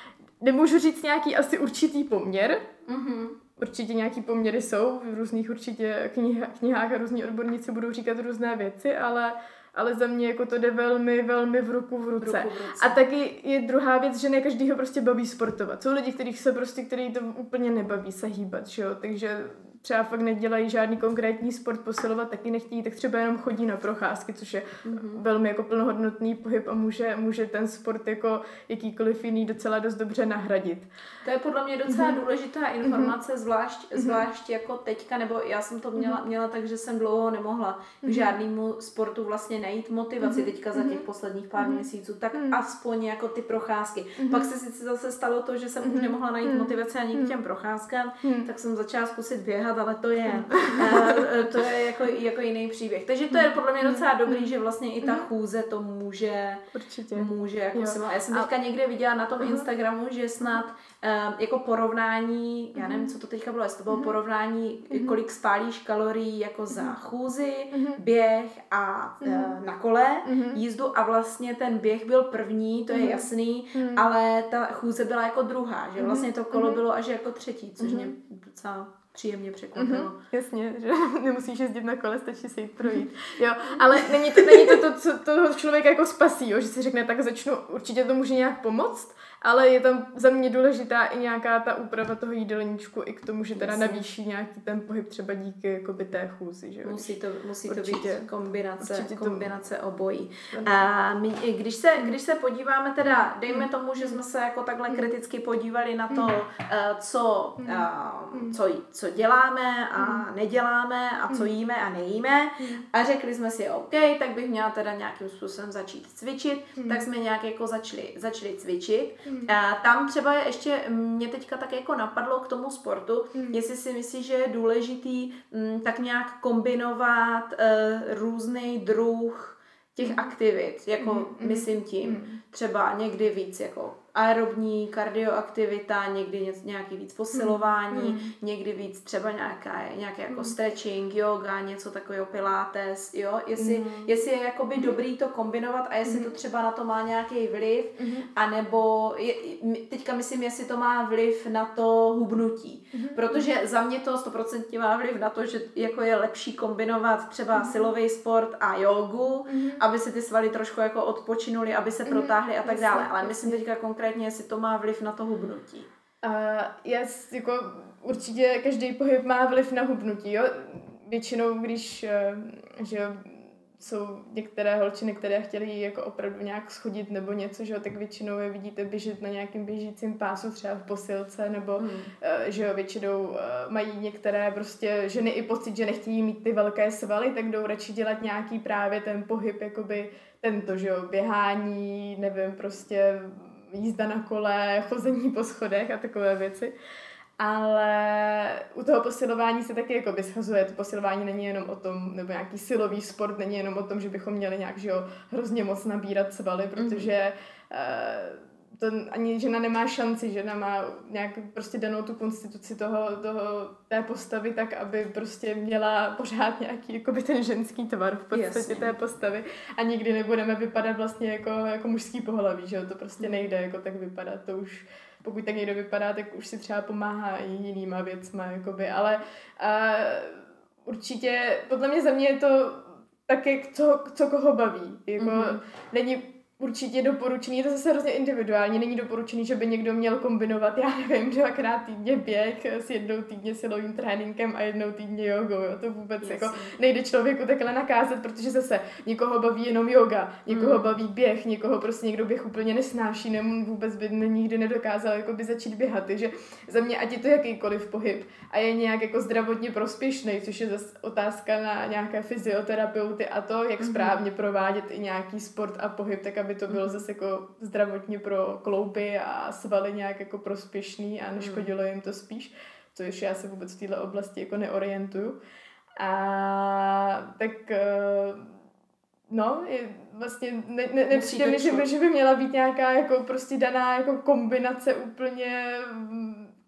nemůžu říct nějaký asi určitý poměr, mm-hmm. Určitě nějaký poměry jsou, v různých určitě knih, knihách a různí odborníci budou říkat různé věci, ale ale za mě jako to jde velmi, velmi v ruku v ruce. Ruku v ruce. A taky je druhá věc, že ne každý ho prostě baví sportovat. Jsou lidi, kterých se prostě, který to úplně nebaví se hýbat, že jo? takže třeba fakt nedělají žádný konkrétní sport posilovat, taky nechtějí, tak třeba jenom chodí na procházky, což je mm-hmm. velmi jako plnohodnotný pohyb a může, může ten sport jako jakýkoliv jiný docela dost dobře nahradit. To je podle mě docela mm-hmm. důležitá informace, mm-hmm. zvlášť, zvlášť jako teďka, nebo já jsem to měla, mm-hmm. měla tak, že jsem dlouho nemohla mm-hmm. k žádnému sportu vlastně najít motivaci mm-hmm. teďka za těch posledních pár mm-hmm. měsíců, tak mm-hmm. aspoň jako ty procházky. Mm-hmm. Pak se sice zase stalo to, že jsem mm-hmm. už nemohla najít mm-hmm. motivaci ani k těm procházkám, mm-hmm. tak jsem začala zkusit běhat dělat, ale to je, uh, [laughs] to je jako, jako jiný příběh. Takže to je podle mě docela dobrý, že vlastně i ta mhm. chůze to může, Určitě. může jako si Já jsem teďka někde viděla na tom uh-huh. Instagramu, že snad uh, jako porovnání, já nevím, co to teďka bylo, jestli to bylo uh-huh. porovnání, kolik spálíš kalorií jako za chůzi, běh a uh, na kole, jízdu a vlastně ten běh byl první, to je jasný, ale ta chůze byla jako druhá, že vlastně to kolo bylo až jako třetí, což mě docela příjemně překvapilo. Mm-hmm, jasně, že [laughs] nemusíš jezdit na kole, stačí si jít projít. [laughs] Jo, ale není to, není to, to co toho člověka jako spasí, jo, že si řekne, tak začnu, určitě to může nějak pomoct, ale je tam za mě důležitá i nějaká ta úprava toho jídelníčku i k tomu, že teda Jasně. navýší nějaký ten pohyb třeba díky jakoby té chůzi. Že? Musí to, musí to být kombinace, kombinace to... obojí. A my, když, se, když se podíváme teda, dejme tomu, že jsme se jako takhle hmm. kriticky podívali na to, hmm. eh, co, uh, co, co děláme a neděláme a co jíme a nejíme a řekli jsme si, OK, tak bych měla teda nějakým způsobem začít cvičit, tak jsme nějak jako začali, začali cvičit Hmm. A tam třeba ještě mě teďka tak jako napadlo k tomu sportu, hmm. jestli si myslíš, že je důležitý m, mm, tak nějak kombinovat uh, různý druh těch hmm. aktivit, jako hmm. myslím tím, hmm. třeba někdy víc jako aerobní kardioaktivita, někdy něco, nějaký víc posilování, hmm. někdy víc třeba nějaká, nějaký jako hmm. stretching, yoga, něco takového, pilates, jo, jestli, hmm. jestli je jakoby hmm. dobrý to kombinovat a jestli hmm. to třeba na to má nějaký vliv, hmm. anebo je, teďka myslím, jestli to má vliv na to hubnutí, hmm. protože za mě to stoprocentně má vliv na to, že jako je lepší kombinovat třeba hmm. silový sport a jogu, hmm. aby se ty svaly trošku jako odpočinuli, aby se hmm. protáhly a tak dále, ale myslím teďka konkrétně konkrétně, jestli to má vliv na to hubnutí. Uh, yes, jako určitě každý pohyb má vliv na hubnutí, jo. Většinou, když eh, že jsou některé holčiny, které chtěly jako opravdu nějak schodit nebo něco, že jo, tak většinou je vidíte běžet na nějakém běžícím pásu, třeba v posilce, nebo uh, že jo, většinou uh, mají některé prostě ženy i pocit, že nechtějí mít ty velké svaly, tak jdou radši dělat nějaký právě ten pohyb, jakoby tento, že jo, běhání, nevím, prostě jízda na kole, chození po schodech a takové věci. Ale u toho posilování se taky jako vyschazuje. To posilování není jenom o tom, nebo nějaký silový sport není jenom o tom, že bychom měli nějak že jo, hrozně moc nabírat svaly, protože mm-hmm. uh, to ani žena nemá šanci, žena má nějak prostě danou tu konstituci toho, toho té postavy tak, aby prostě měla pořád nějaký jakoby ten ženský tvar v podstatě Jasně. té postavy. A nikdy nebudeme vypadat vlastně jako, jako mužský pohlaví, že jo, to prostě nejde jako tak vypadat, to už pokud tak někdo vypadá, tak už si třeba pomáhá i jinýma věcma, jakoby, ale a, určitě, podle mě za mě je to tak, jak co, co koho baví, jako mm-hmm. není určitě doporučený, je to zase hrozně individuální, není doporučený, že by někdo měl kombinovat, já nevím, dvakrát týdně běh s jednou týdně silovým tréninkem a jednou týdně jogou, jo, to vůbec Jasně. jako nejde člověku takhle nakázat, protože zase někoho baví jenom yoga, někoho mm. baví běh, někoho prostě někdo běh úplně nesnáší, nebo vůbec by nikdy nedokázal jako by začít běhat, takže za mě ať je to jakýkoliv pohyb a je nějak jako zdravotně prospěšný, což je zase otázka na nějaké fyzioterapeuty a to, jak mm. správně provádět i nějaký sport a pohyb, tak aby to bylo mhm. zase jako zdravotně pro klouby a svaly nějak jako prospěšný a neškodilo jim to spíš, což já se vůbec v této oblasti jako neorientuju. A tak eh, no, je, vlastně ne, ne, nepřijde mi, že by, že by měla být nějaká jako prostě daná jako kombinace úplně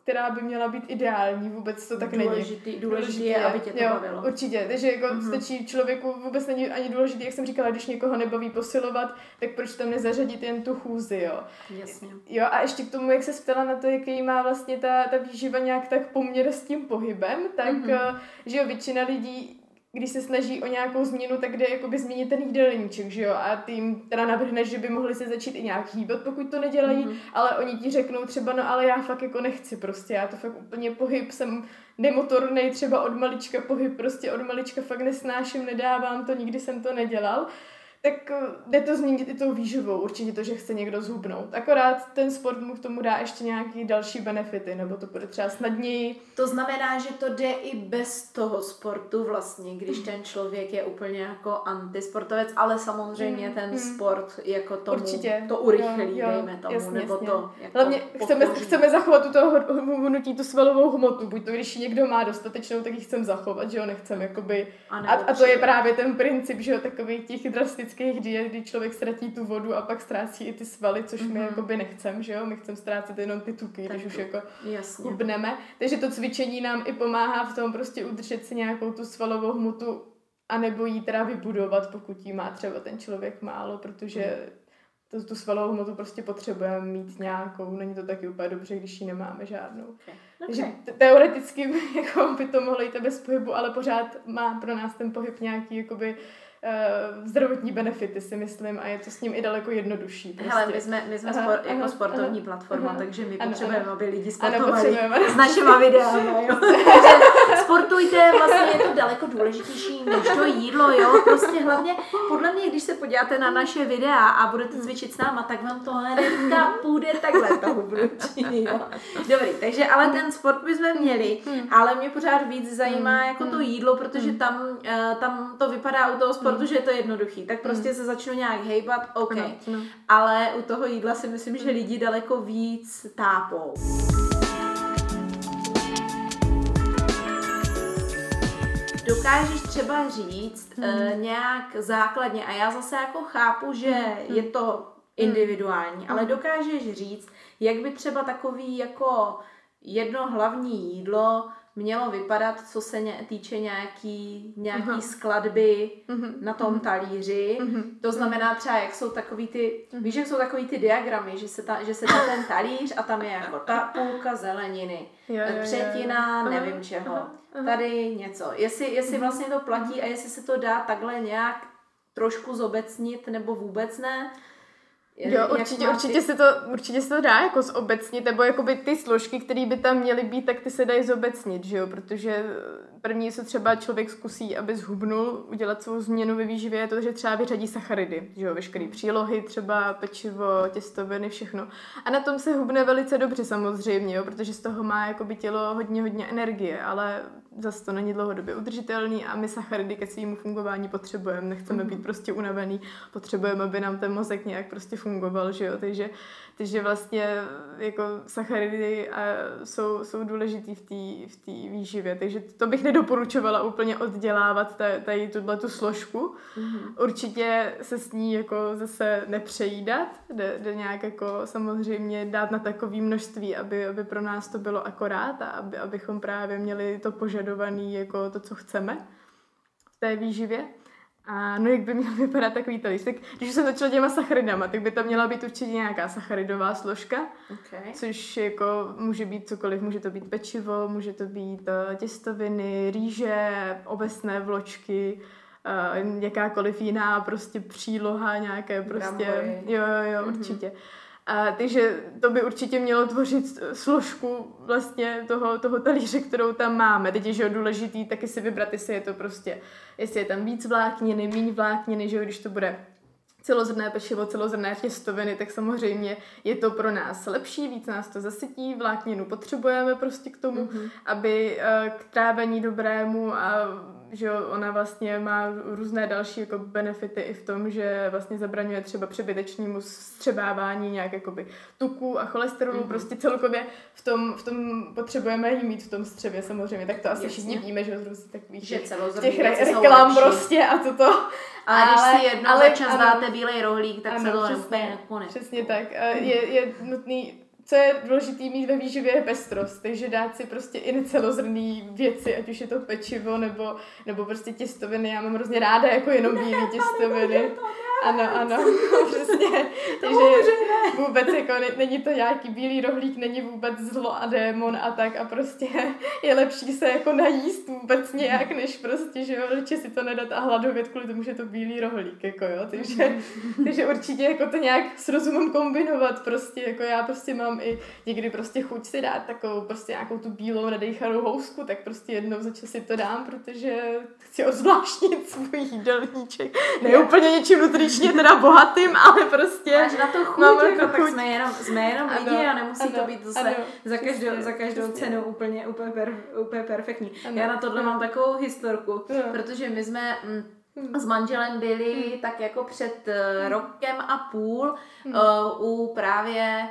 která by měla být ideální, vůbec to tak důležitý, není. Důležitý je, aby tě to jo, bavilo. Určitě, takže jako mm-hmm. stačí člověku, vůbec není ani důležitý, jak jsem říkala, když někoho nebaví posilovat, tak proč tam nezařadit jen tu chůzi, jo. Jasně. Jo, a ještě k tomu, jak se ptala na to, jaký má vlastně ta, ta výživa nějak tak poměr s tím pohybem, tak, mm-hmm. že jo, většina lidí když se snaží o nějakou změnu, tak jde jakoby změnit ten jídelníček, že jo, a ty jim teda navrhneš, že by mohli se začít i nějak hýbat, pokud to nedělají, mm-hmm. ale oni ti řeknou třeba, no ale já fakt jako nechci prostě, já to fakt úplně pohyb jsem nemotornej třeba od malička pohyb, prostě od malička fakt nesnáším, nedávám to, nikdy jsem to nedělal tak eh, jde to změnit i tou výživou, určitě to, že chce někdo zhubnout. Akorát ten sport mu k tomu dá ještě nějaký další benefity, nebo to bude třeba snadněji. To znamená, že to jde i bez toho sportu vlastně, když ten člověk je úplně jako antisportovec, ale samozřejmě mm, ten mm. sport jako tomu určitě. to urychlí, jo, jo, dejme tomu, jasně, nebo jasně. to jako Hlavně chceme, chceme zachovat tu toho hnutí, tu svalovou hmotu, buď to, když někdo má dostatečnou, tak ji chceme zachovat, že jo, nechceme jakoby... A, a, a to je právě ten princip, že jo, takových těch drastických klasických diet, kdy člověk ztratí tu vodu a pak ztrácí i ty svaly, což mm-hmm. my mhm. jakoby nechcem, že jo? My chceme ztrácet jenom ty tuky, tak když už jako Jasně. hubneme. Takže to cvičení nám i pomáhá v tom prostě udržet si nějakou tu svalovou hmotu a nebo jí teda vybudovat, pokud jí má třeba ten člověk málo, protože mm. tu, tu svalovou hmotu prostě potřebujeme mít nějakou, není to taky úplně dobře, když ji nemáme žádnou. Okay. Takže te- teoreticky [laughs] jako by to mohlo jít bez pohybu, ale pořád má pro nás ten pohyb nějaký jakoby uh, zdravotní benefity, si myslím, a je to s ním i daleko jednodušší. Prostě. Hele, my jsme, my jsme aha, spor, jako aha, sportovní aha, platforma, aha, takže my ano, potřebujeme, ano, aby lidi sportovali ano, s našima videami. [laughs] takže sportujte, vlastně je to daleko důležitější než to jídlo, jo, prostě hlavně, podle mě, když se podíváte na naše videa a budete hmm. cvičit s náma, tak vám to hnedka půjde takhle to hubnutí, jo. Dobrý, takže ale hmm. ten sport bychom měli, hmm. ale mě pořád víc zajímá jako to jídlo, protože tam, uh, tam to vypadá u toho sportu protože je to jednoduchý, tak prostě se začnu nějak hejbat, OK. Ale u toho jídla si myslím, že lidi daleko víc tápou. Dokážeš třeba říct mm. uh, nějak základně, a já zase jako chápu, že mm. je to individuální, mm. ale dokážeš říct, jak by třeba takový jako jedno hlavní jídlo mělo vypadat, co se ně, týče nějaký, nějaký uh-huh. skladby uh-huh. na tom uh-huh. talíři. Uh-huh. To znamená třeba, jak jsou takový ty, uh-huh. víš, jak jsou takový ty diagramy, že se, ta, že se dá ten talíř a tam je jako ta půlka zeleniny, jo, jo, třetina jo, jo. nevím čeho, uh-huh. tady něco. Jestli, jestli vlastně to platí a jestli se to dá takhle nějak trošku zobecnit nebo vůbec ne, Jo, určitě, určitě, se to, určitě se to dá jako zobecnit, nebo jakoby ty složky, které by tam měly být, tak ty se dají zobecnit, že jo, protože první, co třeba člověk zkusí, aby zhubnul, udělat svou změnu ve výživě, je to, že třeba vyřadí sacharidy, že jo, veškeré přílohy, třeba pečivo, těstoviny, všechno. A na tom se hubne velice dobře samozřejmě, jo, protože z toho má jakoby tělo hodně, hodně energie, ale zase to není dlouhodobě udržitelný a my sacharidy ke svému fungování potřebujeme, nechceme být prostě unavený, potřebujeme, aby nám ten mozek nějak prostě fungoval, že jo, takže, takže vlastně jako sacharidy a jsou, jsou důležitý v té v tý výživě, takže to bych nedoporučovala úplně oddělávat tady tuhle tu složku. Mm-hmm. Určitě se s ní jako zase nepřejídat, jde, jde nějak jako samozřejmě dát na takové množství, aby, aby pro nás to bylo akorát a aby, abychom právě měli to požadované jako to, co chceme v té výživě. A no jak by měl vypadat takový talíř? Tak když jsem začala těma sacharidama, tak by tam měla být určitě nějaká sacharidová složka, okay. což jako může být cokoliv, může to být pečivo, může to být uh, těstoviny, rýže, obecné vločky, uh, jakákoliv jiná prostě příloha, nějaké prostě, Brambory. jo, jo, jo, určitě. A, takže to by určitě mělo tvořit složku vlastně toho, toho talíře, kterou tam máme. Teď je že důležitý taky si vybrat, jestli je to prostě, jestli je tam víc vlákniny, méně vlákniny, že když to bude celozrné pečivo, celozrné těstoviny, tak samozřejmě je to pro nás lepší, víc nás to zasytí, vlákninu potřebujeme prostě k tomu, mm-hmm. aby eh, k trávení dobrému a že jo, ona vlastně má různé další jako benefity i v tom, že vlastně zabraňuje třeba přebytečnímu střebávání nějak jakoby tuku a cholesterolu, mm-hmm. prostě celkově v tom, v tom potřebujeme jí mít v tom střevě samozřejmě, tak to asi Jasně. všichni víme, že z takových Že těch, re- reklam prostě a toto. Ale, když si jednou ale- za čas ano. dáte bílej rohlík, tak se Ano, to přesně, konec. Přesně tak. A Je, je nutný, co je důležité mít ve výživě je pestrost, takže dát si prostě i necelozrnný věci, ať už je to pečivo nebo, nebo prostě těstoviny. Já mám hrozně ráda jako jenom bílé těstoviny. Ano, ano, [laughs] [laughs] přesně. Takže vůbec jako ne, není to nějaký bílý rohlík, není vůbec zlo a démon a tak a prostě [laughs] je lepší se jako najíst vůbec nějak, než prostě, že jo, radši si to nedat a hladovět kvůli tomu, že to bílý rohlík, jako jo, takže, takže určitě jako to nějak s rozumem kombinovat prostě, jako já prostě mám i někdy prostě chuť si dát takovou prostě nějakou tu bílou nadejchanou housku, tak prostě jednou za čas si to dám, protože chci odzvláštnit svůj jídelníček. Ne úplně něčím nutričně teda bohatým, ale prostě... Máš na to chuť, jako, jako tak jsme jenom, jsme jenom Ano, lidi a nemusí ano, to být zase ano, za každou, přesně, za každou přesně. cenu úplně, úplně, per, úplně perfektní. Ano, Já na tohle ano. mám takovou historku, Jo. protože my jsme mm, Hmm. s manželem byli tak jako před uh, rokem a půl Hmm. uh, u právě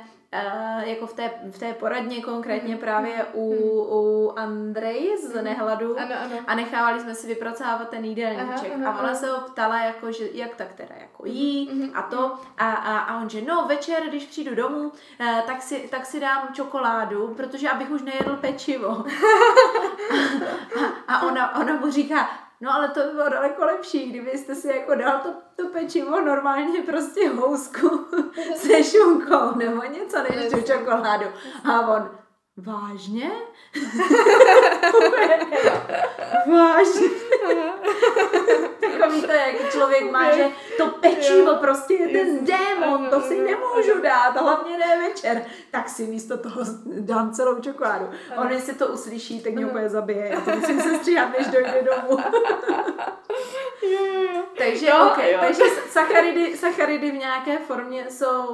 jako v té, v té poradně konkrétně Hmm. právě u, u Andrej z Nehladu Ano, ano. a nechávali jsme si vypracovávat ten jídelníček. Aha, aha, a ona se ho ptala, jako, že jak tak teda jako jí Mhm, a to. A, a, a on, že no večer, když přijdu domů, eh, tak, si, tak si dám čokoládu, protože abych už nejedl pečivo. [laughs] a, a ona, ona mu říká, no ale to by bylo daleko lepší, kdybyste si jako dal to, to pečivo normálně prostě housku [laughs] se šunkou nebo něco, než tu čokoládu. A on, vážně? [laughs] [laughs] Vážně? Takový to, jak člověk má, že to pečivo prostě je ten démon, to si nemůžu dát, hlavně ne večer. Tak si místo toho dám celou čokoládu. On, jestli to uslyší, tak mě úplně zabije. Já to musím se stříhat, než dojde domů. [laughs] Jo, jo, jo. Takže, Jo, okay, jo. takže sacharidy, sacharidy v nějaké formě jsou,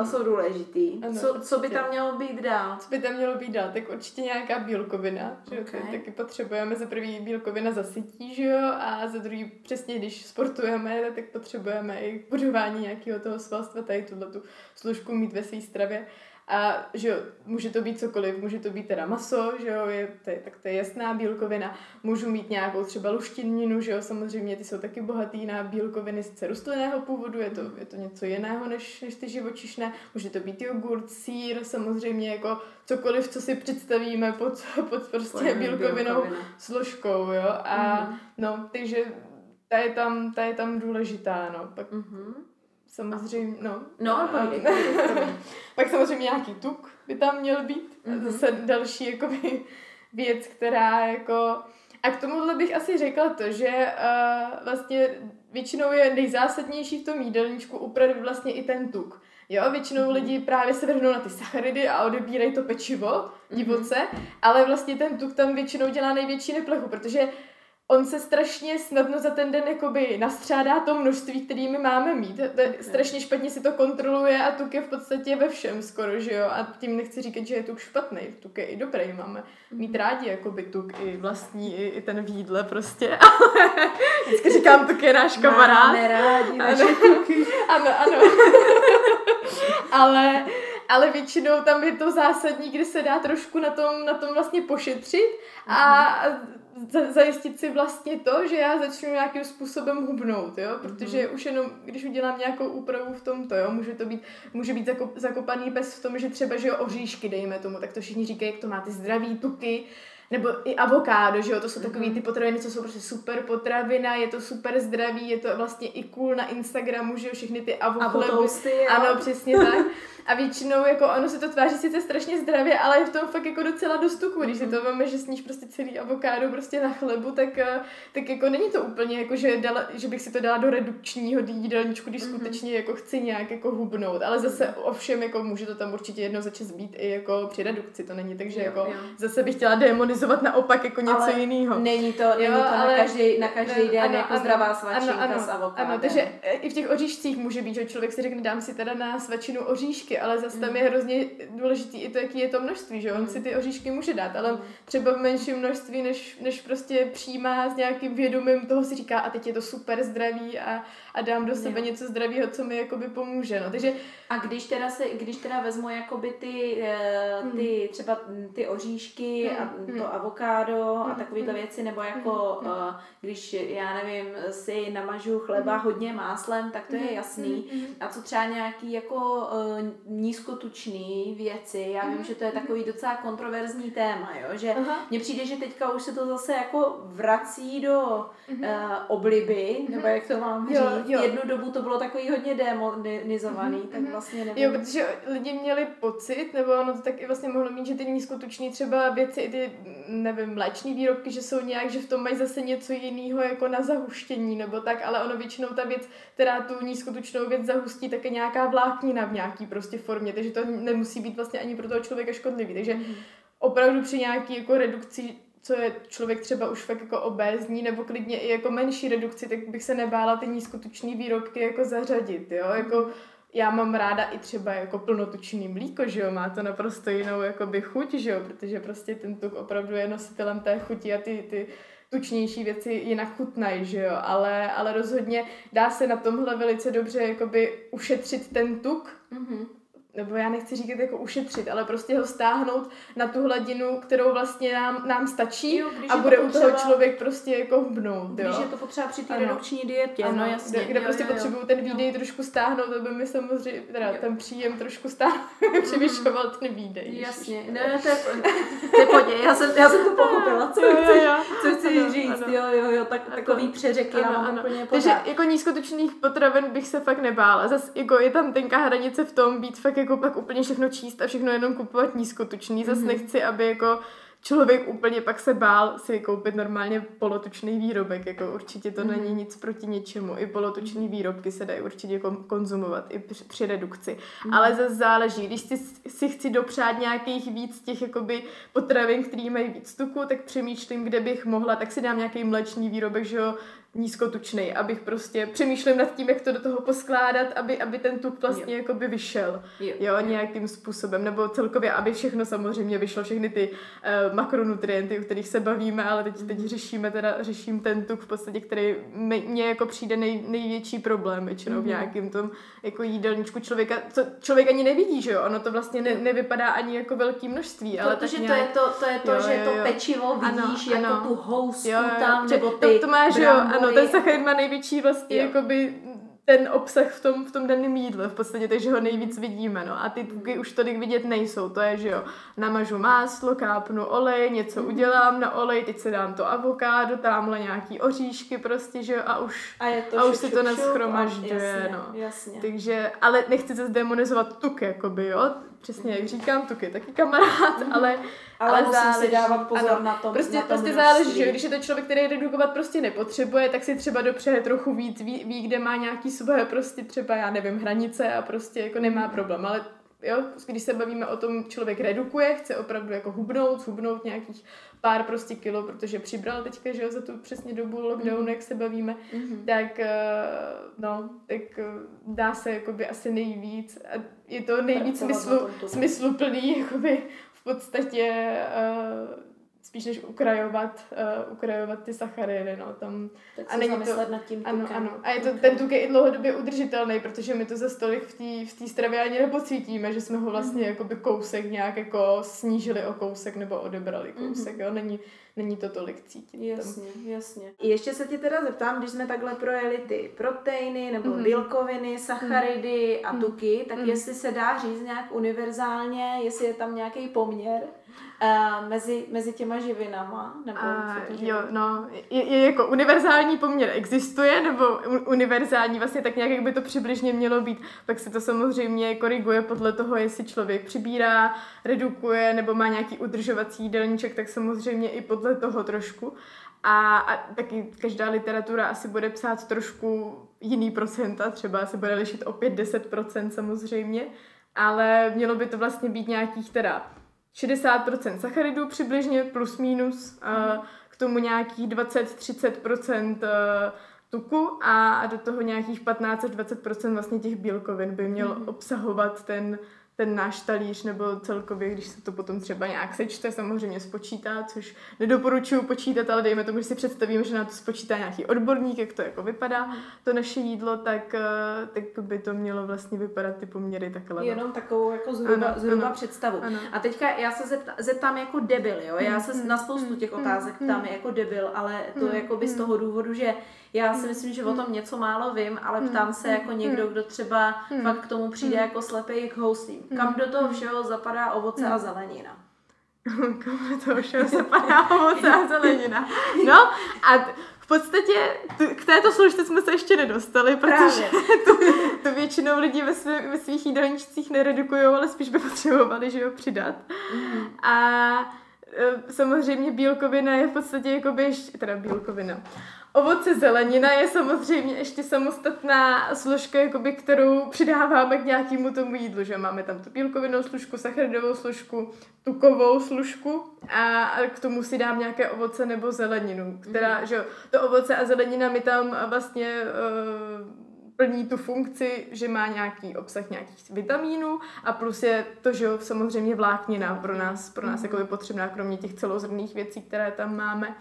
uh, jsou důležitý. Ano, co, co by tam mělo být dál? Co by tam mělo být dál? Tak určitě nějaká bílkovina, že jo, Okay. taky potřebujeme. Za prvý bílkovina zasytí, že jo, a za druhý přesně, když sportujeme, tak potřebujeme i budování nějakého toho svalstva, tady tuhle tu složku mít ve své stravě. A že jo, může to být cokoliv, může to být teda maso, že jo, je, to je, tak to je jasná bílkovina. Můžu mít nějakou třeba luštěninu, že jo, samozřejmě ty jsou taky bohatý na bílkoviny sice rostlinného původu, je to, je to něco jiného než, než ty živočišné. Může to být jogurt, sír, samozřejmě jako cokoliv, co si představíme pod, pod prostě bílkovinou bílkovina. složkou, jo. A Mhm. no, takže ta je tam, ta je tam důležitá, no. Pak Mhm. samozřejmě, no. No, a- povídej. [laughs] pak samozřejmě nějaký tuk by tam měl být. Mhm. Zase další jakoby, věc, která jako... A k tomuhle bych asi řekla to, že uh, vlastně většinou je nejzásadnější v tom jídelníčku upravit vlastně i ten tuk. Jo, většinou Mhm. lidi právě se vrhnou na ty sacharidy a odebírají to pečivo Mhm. divoce, ale vlastně ten tuk tam většinou dělá největší neplechu, protože on se strašně snadno za ten den jakoby nastřádá to množství, který my máme mít. To je strašně špatně si to kontroluje a tuk je v podstatě ve všem skoro, že jo? A tím nechci říkat, že je tuk špatný, tuk je i dobrý, máme mít rádi jakoby tuk i vlastní, i, i ten v jídle prostě. Ale [laughs] vždycky říkám, tuk je náš kamarád. Máme rádi naše Ano. tuky. [laughs] Ano, ano. [laughs] ale, ale většinou tam je to zásadní, kdy se dá trošku na tom, na tom vlastně pošetřit a za- zajistit si vlastně to, že já začnu nějakým způsobem hubnout, jo, protože už jenom, když udělám nějakou úpravu v tomto, jo, může to být, může být zakop, zakopaný pes v tom, že třeba, že jo, oříšky, dejme tomu, tak to všichni říkají, jak to má ty zdravý tuky, nebo i avokádo, že jo, to jsou takový ty potraviny, co jsou prostě super potravina, je to super zdraví, je to vlastně i cool na Instagramu, že jo, všechny ty jo. Ano, přesně tak. [laughs] A většinou jako ono se to tváří sice strašně zdravě, ale je v tom fakt jako docela dost tuku. Když si to máme, že sníš prostě celý avokádo prostě na chlebu, tak, eh, tak jako není to úplně jako, že, dala, že bych si to dala do redukčního jídelníčku, když mm-hmm. skutečně jako chci nějak jako hubnout. Ale zase ovšem jako může to tam určitě jedno začas být i jako při redukci. To není tak, že jo, jako jo. zase bych chtěla demonizovat naopak jako něco ale jiného. Není to, není to ale, na každý, na každý ne, den ano, jako ano, zdravá svačinka ano, ano, s avokádem. Ano, takže i v těch oříšcích může být, že člověk si řekne, dám si teda na svačinu oříšky, ale zase tam mm. je hrozně důležitý i to, jaký je to množství, že on si ty oříšky může dát, ale mm. třeba v menším množství, než, než prostě přijímá s nějakým vědomím toho si říká, a teď je to super zdraví a, a dám do sebe jo. něco zdravého, co mi jakoby pomůže. No. Takže, a když teda, se, když teda vezmu jakoby ty, eh, hmm. ty třeba ty oříšky hmm. a to hmm. avokádo a takovéhle věci, nebo jako uh, když já nevím, si namažu chleba hodně máslem, tak to je jasný. A co třeba nějaký jako uh, nízkotučný věci, já vím, že to je takový docela kontroverzní téma, jo? že mně přijde, že teďka už se to zase jako vrací do uh, obliby, nebo jak to mám říct, jo, jo. jednu dobu to bylo takový hodně demonizovaný, mm-hmm. tak mhm. vlastně nevím. Jo, protože lidi měli pocit, nebo ono to tak i vlastně mohlo mít, že ty nízkotuční třeba věci, i ty, nevím, mléční výrobky, že jsou nějak, že v tom mají zase něco jiného jako na zahuštění, nebo tak, ale ono většinou ta věc, která tu nízkotučnou věc zahustí, tak je nějaká vláknina v nějaký prostě formě, takže to nemusí být vlastně ani pro toho člověka škodlivý. Takže mm-hmm. opravdu při nějaký jako redukci co je člověk třeba už fakt jako obézní, nebo klidně i jako menší redukci, tak bych se nebála ty nízkotučné výrobky jako zařadit, jo, jako já mám ráda i třeba jako plnotučný mlíko, že jo, má to naprosto jinou jakoby chuť, že jo, protože prostě ten tuk opravdu je nositelem té chuti a ty, ty tučnější věci jinak chutnají, že jo, ale, ale rozhodně dá se na tomhle velice dobře jakoby ušetřit ten tuk, mm-hmm nebo já nechci říkat jako ušetřit, ale prostě ho stáhnout na tu hladinu, kterou vlastně nám, nám stačí jo, a bude u toho člověk prostě jako hubnout. Jo? Když je to potřeba při té redukční dietě, ano, no jasně. Kde, kde jo, prostě potřebuju ten výdej jo. trošku stáhnout, aby mi samozřejmě teda jo. ten příjem trošku stáhnout, převyšoval ten výdej. Jasně, ne, to je, to je podě, já jsem, já jsem to pochopila, co chci, co chci ano, říct, ano. jo, jo, jo, tak, takový přeřeky, ano, ano. úplně Takže jako nízkotučných potravin bych se fakt nebála, zase jako je tam tenká hranice v tom být fakt jako pak úplně všechno číst a všechno jenom kupovat nízkotučný. Zase mm-hmm. nechci, aby jako člověk úplně pak se bál si koupit normálně polotučný výrobek, jako určitě to mm. není nic proti ničemu. I polotučný výrobky se dají určitě konzumovat i při, při redukci. Mm. Ale zase záleží, když si, si chci dopřát nějakých víc těch jakoby potravin, který mají víc tuku, tak přemýšlím, kde bych mohla, tak si dám nějaký mlečný výrobek, že jo, nízkotučný, abych prostě přemýšlel nad tím, jak to do toho poskládat, aby, aby ten tuk vlastně jako by vyšel, jo, jo, nějakým způsobem, nebo celkově, aby všechno samozřejmě vyšlo, všechny ty uh, makronutrienty, o kterých se bavíme, ale teď, teď mhm. řešíme teda, řeším ten tuk v podstatě, který mně jako přijde nej, největší problém většinou mm-hmm. v mhm. nějakým tom jako jídelníčku člověka, co člověk ani nevidí, že jo, ono to vlastně ne, nevypadá ani jako velký množství, ale Protože tak nějak... to je to, to, je to jo, že jo, jo. to pečivo vidíš ano, jako ano. tu housku jo, jo, tam, nebo ty to, to máš, jo, ano, ten sacharid má největší vlastně jo. jakoby ten obsah v tom, v tom daném jídle v podstatě, takže ho nejvíc vidíme, no. A ty tuky už tolik vidět nejsou, to je, že jo, namažu máslo, kápnu olej, něco mm. udělám na olej, teď se dám to avokádo, tamhle nějaký oříšky prostě, že jo, a už, a, je to a už si to neschromažďuje, no. Jasně. Takže, ale nechci se zdemonizovat tuk, jakoby, jo, přesně jak říkám, tuk je taky kamarád, mm. ale ale, ale musím záleží. si dávat pozor ano, na tom. Prostě, na prostě záleží, že když je to člověk, který redukovat prostě nepotřebuje, tak si třeba dopřeje trochu víc, ví, ví, kde má nějaký svoje prostě třeba, já nevím, hranice a prostě jako nemá problém, ale jo, když se bavíme o tom, člověk redukuje, chce opravdu jako hubnout, hubnout nějakých pár prostě kilo, protože přibral teďka, že jo, za tu přesně dobu lockdownu, mm. jak se bavíme, mm-hmm. tak eh, no, tak eh, dá se jakoby asi nejvíc a je to nejvíc smyslu, smysluplný [laughs] jakoby v podstatě uh, spíš než ukrajovat, uh, ukrajovat ty sacharidy, no, tam... Tak a není to, nad tím tukem. Ano, ano. A je to, okay. ten tuk je i dlouhodobě udržitelný, protože my to za stolik v té v tý stravě ani nepocítíme, že jsme ho vlastně mm-hmm. jakoby kousek nějak jako snížili o kousek nebo odebrali kousek, mm-hmm. jo, není, není to tolik cítit. Jasně, tam. jasně. Ještě se ti teda zeptám, když jsme takhle projeli ty proteiny nebo mm-hmm. bílkoviny, sacharidy mm-hmm. a tuky, tak mm-hmm. jestli se dá říct nějak univerzálně, jestli je tam nějaký poměr, Uh, mezi, mezi těma živinama? Nebo A, co to jo, no, je, je jako univerzální poměr existuje, nebo univerzální vlastně tak nějak, jak by to přibližně mělo být, pak se to samozřejmě koriguje podle toho, jestli člověk přibírá, redukuje, nebo má nějaký udržovací jídelníček, tak samozřejmě i podle toho trošku. A, a taky každá literatura asi bude psát trošku jiný procenta, třeba se bude lišit o 5-10% samozřejmě, ale mělo by to vlastně být nějakých teda 60% sacharidů přibližně, plus minus, a k tomu nějakých 20-30% eh, tuku a, do toho nějakých 15 až 20% vlastně těch bílkovin by měl Mhm. obsahovat ten, ten náš talíř, nebo celkově, když se to potom třeba nějak sečte, samozřejmě spočítá, což nedoporučuju počítat, ale dejme tomu, že si představím, že na to spočítá nějaký odborník, jak to jako vypadá, to naše jídlo, tak, eh, tak by to mělo vlastně vypadat ty poměry takhle. no. Jenom takovou jako zhruba, Ano, zhruba ano. představu. Ano. A teďka já se zeptám, zeptám jako debil, jo? Já se Mm, na spoustu mm, těch otázek ptám jako debil, ale to jako by z toho důvodu, že já si myslím, že o tom něco málo vím, ale ptám se jako někdo, kdo třeba Mm. fakt k tomu přijde jako slepej k houslím. [laughs] Kam do toho všeho zapadá ovoce a zelenina? Komu to všeho se padá ovoce a zelenina. No a t- v podstatě k této složce jsme se ještě nedostali, protože to, [laughs] to většinou lidi ve, svě, ve svých jídelníčcích neredukují, ale spíš by potřebovali, že jo, přidat. A e, samozřejmě bílkovina je v podstatě jakoby ještě, teda bílkovina. Ovoce zelenina je samozřejmě ještě samostatná složka, jakoby, kterou přidáváme k nějakému tomu jídlu, že máme tam tu bílkovinou složku, sacharidovou složku, tukovou složku a, k tomu si dám nějaké ovoce nebo zeleninu, která, že jo, to ovoce a zelenina mi tam vlastně uh, plní tu funkci, že má nějaký obsah nějakých vitamínů a plus je to, že jo, samozřejmě vláknina pro nás, pro nás jako potřebná, kromě těch celozrnných věcí, které tam máme,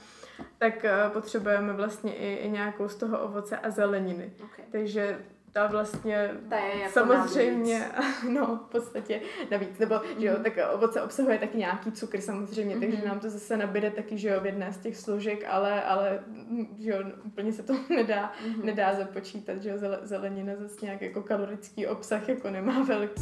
tak uh, potřebujeme vlastně i, i nějakou z toho ovoce a zeleniny. Okay. Takže ta vlastně Ta je jako samozřejmě, [laughs] no v podstatě navíc, nebo že jo, tak ovoce obsahuje taky nějaký cukr samozřejmě, takže Mhm. nám to zase nabide taky, že jo, v jedné z těch složek, ale, ale mm, že jo, úplně se to [laughs] nedá, Mhm. nedá započítat, že jo, zele- zelenina zase nějak jako kalorický obsah jako nemá velký.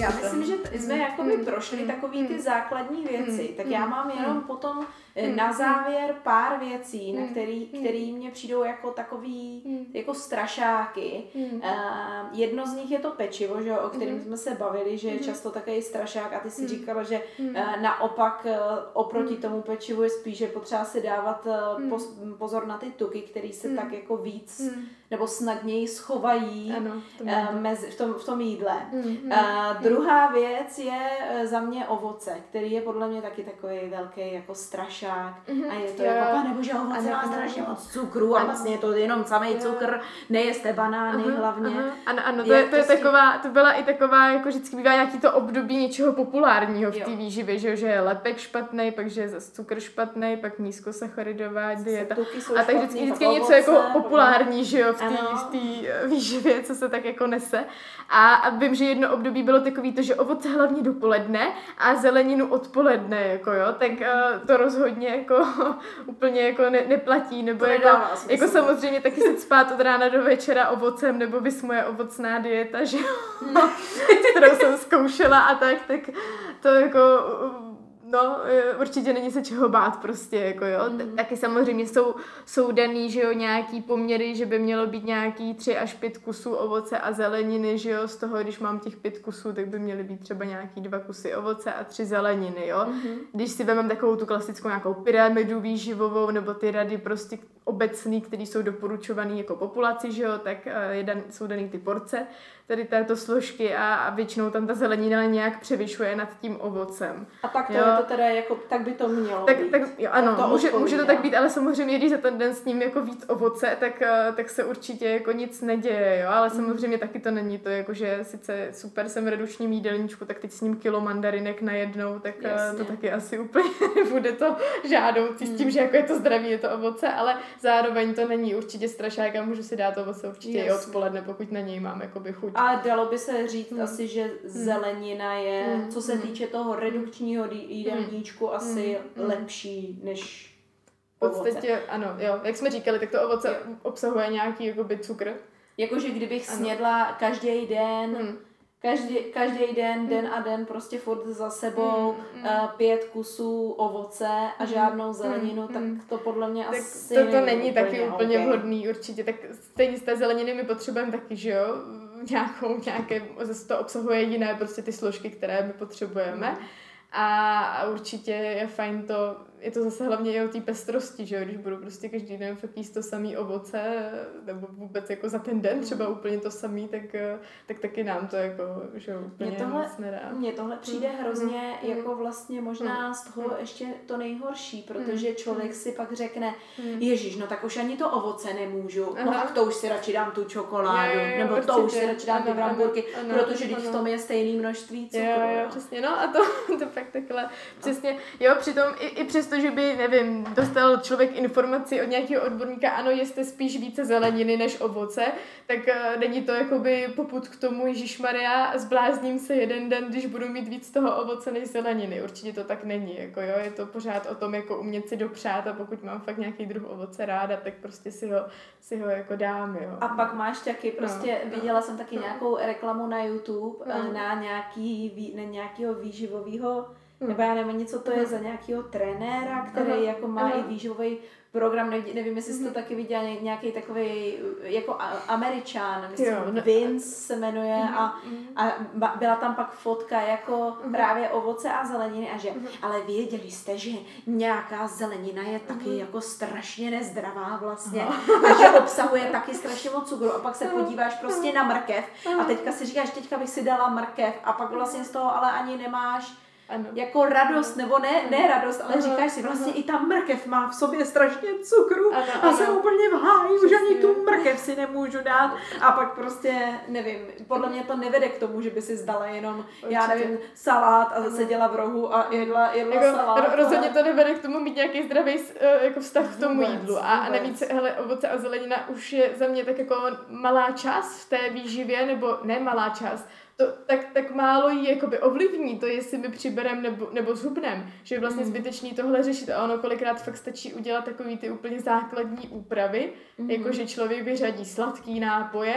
Já myslím, že t- jsme jakoby Mm, prošli mm, takový ty mm. základní věci, Mm, tak já mm, mám jenom potom eh, Mm, na mm. závěr pár věcí, na Mm, který, mm. který mě přijdou jako takový Mm. jako strašáky. Mm. Uh, jedno z nich je to pečivo, že, o kterém jsme se bavili, že je často také i strašák a ty si říkala, že Mm. uh, naopak uh, oproti tomu pečivu je spíš, že potřeba si dávat uh, pos, pozor na ty tuky, které se tak jako víc Mm. Nebo snadněji schovají Ano, to uh, mám. mezi, v, tom, v tom jídle. Mm, mm, Uh, druhá věc je uh, za mě ovoce, který je podle mě taky takový velký jako strašák. Mhm. A je to Jo, jako, pane bože, ovoce má strašně moc cukru a Ano. vlastně je to jenom samý Jo. cukr, nejeste banány Aha, hlavně. Aha. Ano, ano, to, je, to je taková, to byla i taková, jako vždycky bývá nějaký to období něčeho populárního v té výživě, že, že je lepek špatný, pak že je zase cukr špatný, pak nízkosacharidová dieta. A tak vždycky, vždycky něco jako populární, že jo, v té Ano. v té, eh, výživě, co se tak jako nese. A, a vím, že jedno období bylo takový to, že ovoce hlavně dopoledne a zeleninu odpoledne, jako jo, tak uh, to rozhodně jako [laughs] úplně jako ne, neplatí, nebo To jako, nedává smysl. jako samozřejmě taky se spát od rána do večera ovocem, nebo bys moje ovocná dieta, že jo, [laughs] kterou jsem zkoušela a tak, tak to jako No, eh, určitě není se čeho bát prostě, jako jo. Mm. Taky samozřejmě jsou, jsou daný, že jo, nějaký poměry, že by mělo být nějaký tři až pět kusů ovoce a zeleniny, že jo, z toho, když mám těch pět kusů, tak by měly být třeba nějaký dva kusy ovoce a tři zeleniny, jo. Mm. Když si vezmeme takovou tu klasickou nějakou pyramidu výživovou, nebo ty rady prostě obecný, které jsou doporučované jako populaci, že jo, tak eh, je dan, jsou daný ty porce tady této složky a, a většinou tam ta zelenina nějak převyšuje nad tím ovocem. A tak to Jo. je to teda jako, tak by to mělo Tak, být. tak jo, ano, to může, odpovídá. může to tak být, ale samozřejmě, když za ten den s ním jako víc ovoce, tak, eh, tak se určitě jako nic neděje, jo, ale samozřejmě taky to není to, jako že sice super jsem v redučním jídelníčku, tak teď s ním kilo mandarinek najednou, tak eh, Jasně. to taky asi úplně [laughs] nebude to žádoucí s tím, že jako je to zdraví, je to ovoce, ale zároveň to není určitě strašák a můžu si dát ovoce určitě i Jasně. odpoledne, pokud na něj mám jakoby chuť. A dalo by se říct Hmm. asi, že zelenina je, Hmm. co se Hmm. týče toho redukčního jí- jídelníčku, asi Hmm. lepší než V podstatě, ano, jo, jak jsme říkali, tak to ovoce obsahuje nějaký jakoby cukr, Jakože kdybych ano. snědla každý den, hmm. každý, každý den, hmm. den a den prostě furt za sebou hmm. uh, pět kusů ovoce a hmm. žádnou zeleninu, hmm. tak to podle mě tak asi to, to není taky úplně okay. vhodný určitě. Tak stejně z té zeleniny my potřebujeme taky, že jo? [laughs] Nějakou, nějaké, zase to obsahuje jiné prostě ty složky, které my potřebujeme. Hmm. A, a určitě je fajn to je to zase hlavně i o té pestrosti, že jo, když budu prostě každý den fakt jíst to samý ovoce, nebo vůbec jako za ten den třeba úplně to samý, tak, eh, tak taky nám to jako, že jo, úplně mě tohle, moc nedá. Mně tohle přijde mm. hrozně mm. jako vlastně možná mm. z toho mm. ještě to nejhorší, protože mm. člověk si pak řekne, mm. ježíš, no tak už ani to ovoce nemůžu, no Aha. no tak to už si radši dám tu čokoládu, je, je, nebo určitě. to už si radši dám ano, ty bramburky, ano, protože když v tom je stejný množství cukru. Jo, jo, přesně, no a to, [laughs] to fakt takhle, přesně, jo, přitom i, i přesto to, že by, nevím, dostal člověk informaci od nějakého odborníka, ano, jeste spíš více zeleniny než ovoce, tak uh, není to jakoby poput k tomu, Ježíš Maria, zblázním se jeden den, když budu mít víc toho ovoce než zeleniny. Určitě to tak není, jako jo, je to pořád o tom, jako umět si dopřát a pokud mám fakt nějaký druh ovoce ráda, tak prostě si ho, si ho jako dám, jo. A pak máš taky, no, prostě no, viděla no, jsem taky no. nějakou reklamu na YouTube no. na nějaký, na nějakého výživového Hmm. Nebo já nevím něco to je za nějakého trenéra, který Aha. jako má Aha. i výživový program, nevím, nevím jestli jsi to mhm. taky viděla, nějaký takový jako američán, myslím, jo, ne. Vince se jmenuje mm, a, mhm. a byla tam pak fotka jako právě ovoce a zeleniny a že, ale věděli jste, že nějaká zelenina je taky jako strašně nezdravá vlastně Aha. a že obsahuje taky strašně moc cukru a pak se podíváš prostě na mrkev a teďka si říkáš, teďka bych si dala mrkev a pak vlastně z toho ale ani nemáš ano. jako radost, nebo ne, ne radost, ale ano, říkáš si vlastně ano. i ta mrkev má v sobě strašně cukru ano, a ano. jsem úplně v háji, už ani tu mrkev si nemůžu dát a pak prostě, nevím, podle mě to nevede k tomu, že by si zdala jenom, Určitě. já nevím, salát a zase děla v rohu a jedla, jedla jako, salát. Rozhodně to nevede k tomu mít nějaký zdravý eh, jako vztah k tomu vůbec, jídlu a, a navíc, hele, ovoce a zelenina už je za mě tak jako malá část v té výživě, nebo ne malá část, to tak, tak málo jí jakoby ovlivní to, jestli my přiberem nebo, nebo zhubnem, že je vlastně mm. zbytečný tohle řešit a ono kolikrát fakt stačí udělat takový ty úplně základní úpravy, mm. jako že člověk vyřadí sladký nápoje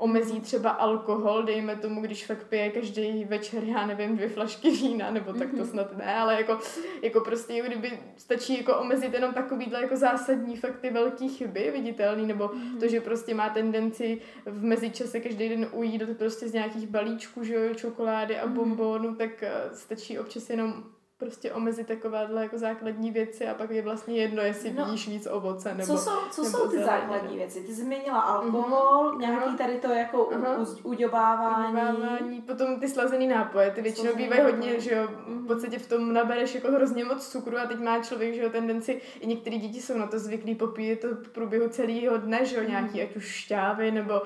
omezí třeba alkohol, dejme tomu, když fakt pije každý večer, já nevím, dvě flašky vína, nebo tak to mhm. snad ne, ale jako, jako prostě, kdyby stačí jako omezit jenom takovýhle jako zásadní fakt ty velké chyby viditelný, nebo mm-hmm. to, že prostě má tendenci v mezičase každý den ujít prostě z nějakých balíčků, že jo, čokolády a mhm. bombónu, tak eh, stačí občas jenom prostě omezit takovéhle jako základní věci a pak je vlastně jedno, jestli no, vidíš víc ovoce nebo Co jsou, co nebo jsou ty základní věci? Ty jsi změnila alkohol, uh-huh. nějaký tady to jako uh-huh. uděbávání. Potom ty slazený nápoje, ty většinou bývají hodně, že jo, v podstatě v tom nabereš jako hrozně moc cukru a teď má člověk, že jo, tendenci, i některé děti jsou na to zvyklí, popíjet to v průběhu celého dne, že jo, nějaký uh-huh. ať už šťávy nebo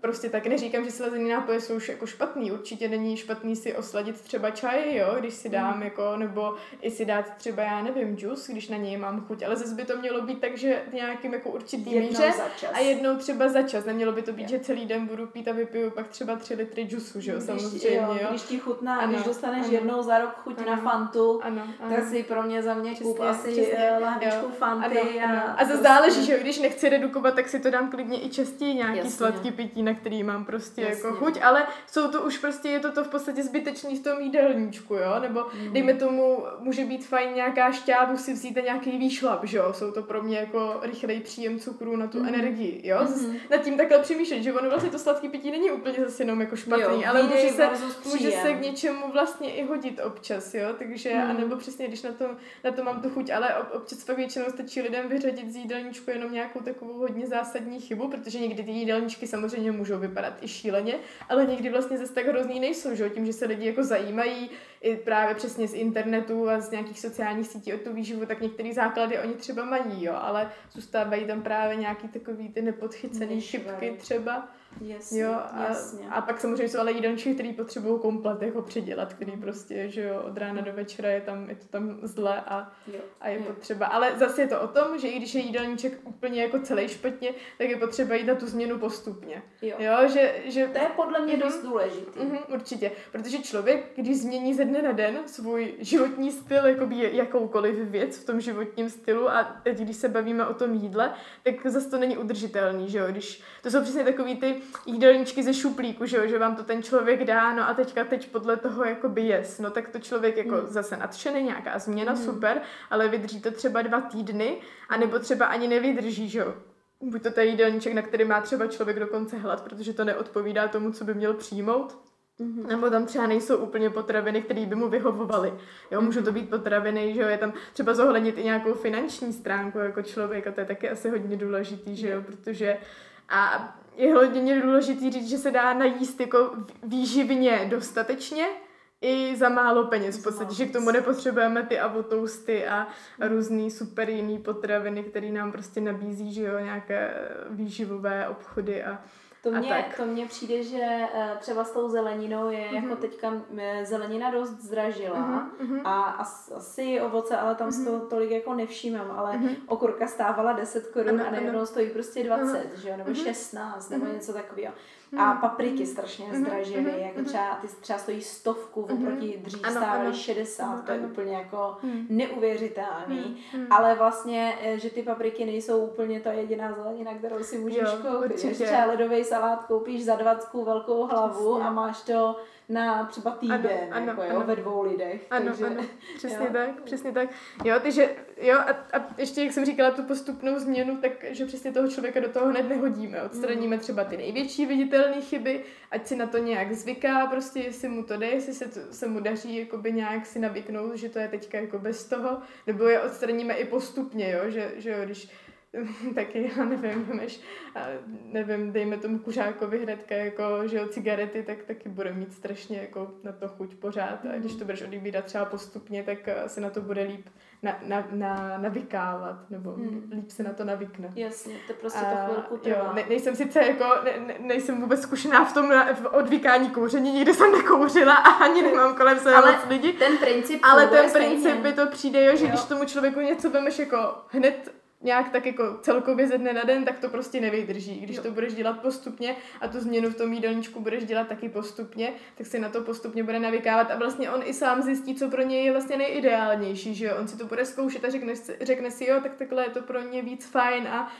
prostě tak neříkám, že slazený nápoje jsou už jako špatný. Určitě není špatný si osladit třeba čaj, jo, když si dám mm. jako, nebo i si dát třeba, já nevím, džus, když na něj mám chuť. Ale zase by to mělo být tak, že nějakým jako určitý jednou míře a jednou třeba za čas. Nemělo by to být, je. že celý den budu pít a vypiju pak třeba tři litry džusu, že jo, když, samozřejmě, jo, jo. Když ti chutná, ano, když dostaneš ano, jednou za rok chuť ano, na fantu, ano, ano. tak si pro mě za mě kup asi přesně, lahvičku fanty. Ano, ano. A, a zase záleží, že jo, když nechci redukovat, tak si to dám klidně i častěji nějaký Jasně. sladký pití pití, na který mám prostě jako Jasně. jako chuť, ale jsou to už prostě, je to to v podstatě zbytečný v tom jídelníčku, jo, nebo mm. dejme tomu, může být fajn nějaká šťávu si vzít a nějaký výšlap, že jo, jsou to pro mě jako rychlej příjem cukru na tu mm. energii, jo, mm. nad tím takhle přemýšlet, že ono vlastně to sladký pití není úplně zase jenom jako špatný, jo, ale může se, může se k něčemu vlastně i hodit občas, jo, takže, mm. anebo přesně, když na to, na to mám tu chuť, ale občas fakt většinou stačí lidem vyřadit z jídelníčku jenom nějakou takovou hodně zásadní chybu, protože někdy ty jídelníčky samozřejmě samozřejmě můžou vypadat i šíleně, ale někdy vlastně zase tak hrozný nejsou, že? tím, že se lidi jako zajímají i právě přesně z internetu a z nějakých sociálních sítí o tu výživu, tak některé základy oni třeba mají, jo, ale zůstávají tam právě nějaký takový ty nepodchycený šipky třeba. Jasně, jo, a, jasně. a pak samozřejmě jsou ale jídelníčky, který potřebují komplet jako předělat, který prostě, že jo, od rána do večera je tam, je to tam zle a, Jo. a je Jo. potřeba. Ale zase je to o tom, že i když je jídelníček úplně jako celý špatně, tak je potřeba jít na tu změnu postupně. Jo. Jo, že, že To je podle mě Mhm. dost. Mhm, určitě, protože člověk, když změní ze dne na den svůj životní styl, jakoby jakoukoliv věc v tom životním stylu a teď, když se bavíme o tom jídle, tak zase to není udržitelný, že jo, když to jsou přesně takový ty jídelníčky ze šuplíku, že jo, že vám to ten člověk dá, no a teďka teď podle toho jakoby jes, no tak to člověk jako Mm. zase nadšený, nějaká změna, Mm. super, ale vydrží to třeba dva týdny, anebo třeba ani nevydrží, že jo, Buď to je jídelníček, na který má třeba člověk dokonce hlad, protože to neodpovídá tomu, co by měl přijmout. Mhm. Nebo tam třeba nejsou úplně potraviny, které by mu vyhovovaly. Jo, můžou to být potraviny, že jo, je tam třeba zohlednit i nějakou finanční stránku jako člověk a to je taky asi hodně důležitý, že jo, protože a je hodně důležitý říct, že se dá najíst jako výživně dostatečně, i za málo peněz v podstatě, že k tomu nepotřebujeme ty avotousty a různý super jiný potraviny, které nám prostě nabízí, že jo, nějaké výživové obchody a To tak. to mně přijde, že eh, třeba s tou zeleninou je Mhm. jako teďka eh, zelenina dost zdražila Mhm, mhm. a as, asi ovoce, ale tam z toho tolik jako nevšímám, ale Mhm. okurka stávala 10 korun Ano, a ano. najednou stojí prostě 20, Aha. že jo, nebo Mhm. 16, nebo Mhm. něco takového. A papriky strašně Mhm, zdražily, mhm, jako mhm. třeba, ty třeba stojí stovku, Mhm. oproti dřív Ano, stávaly ano. 60, Ano, to je ano. úplně jako Mhm. neuvěřitelný. Mhm. Ale vlastně, eh, že ty papriky nejsou úplně ta jediná zelenina, kterou si můžeš Jo, koupit. určitě. Že třeba ledový salát koupíš za 20 velkou hlavu Přesně. a máš to na třeba týden, Ano, ano, jako jo, ano. ve dvou lidech. Ano, takže, ano, [laughs] přesně jo. tak, přesně tak. Jo, takže, jo, a, a ještě, jak jsem říkala, tu postupnou změnu, tak, že přesně toho člověka do toho hned nehodíme. Odstraníme třeba ty největší viditelné chyby, ať si na to nějak zvyká, prostě jestli mu to jde, jestli se, to, se mu daří jakoby nějak si navyknout, že to je teďka jako bez toho, nebo je odstraníme i postupně, jo, že, že jo, když [laughs] taky, já nevím, a nevím, dejme tomu kuřákovi hnedka jako, že jo, cigarety, tak taky bude mít strašně jako na to chuť pořád a když to budeš odebírat třeba postupně, tak eh, se na to bude líp na, na, na, navykávat, nebo Hmm. líp se na to navykne. Jasně, to prostě to chvilku jo, trvá. ne, nejsem sice jako, ne, ne, nejsem vůbec zkušená v tom na, v odvykání kouření, nikdy jsem nekouřila a ani [laughs] nemám kolem sebe Ale moc lidí. Ten princip Ale ten princip by to přijde, jo, že Jo. když tomu člověku něco vemeš jako hned nějak tak jako celkově ze dne na den, tak to prostě nevydrží. Když Jo. to budeš dělat postupně a tu změnu v tom jídelníčku budeš dělat taky postupně, tak si na to postupně bude navykávat a vlastně on i sám zjistí, co pro něj je vlastně nejideálnější, že jo. On si to bude zkoušet a řekne, si- řekne si, jo, tak takhle je to pro ně víc fajn a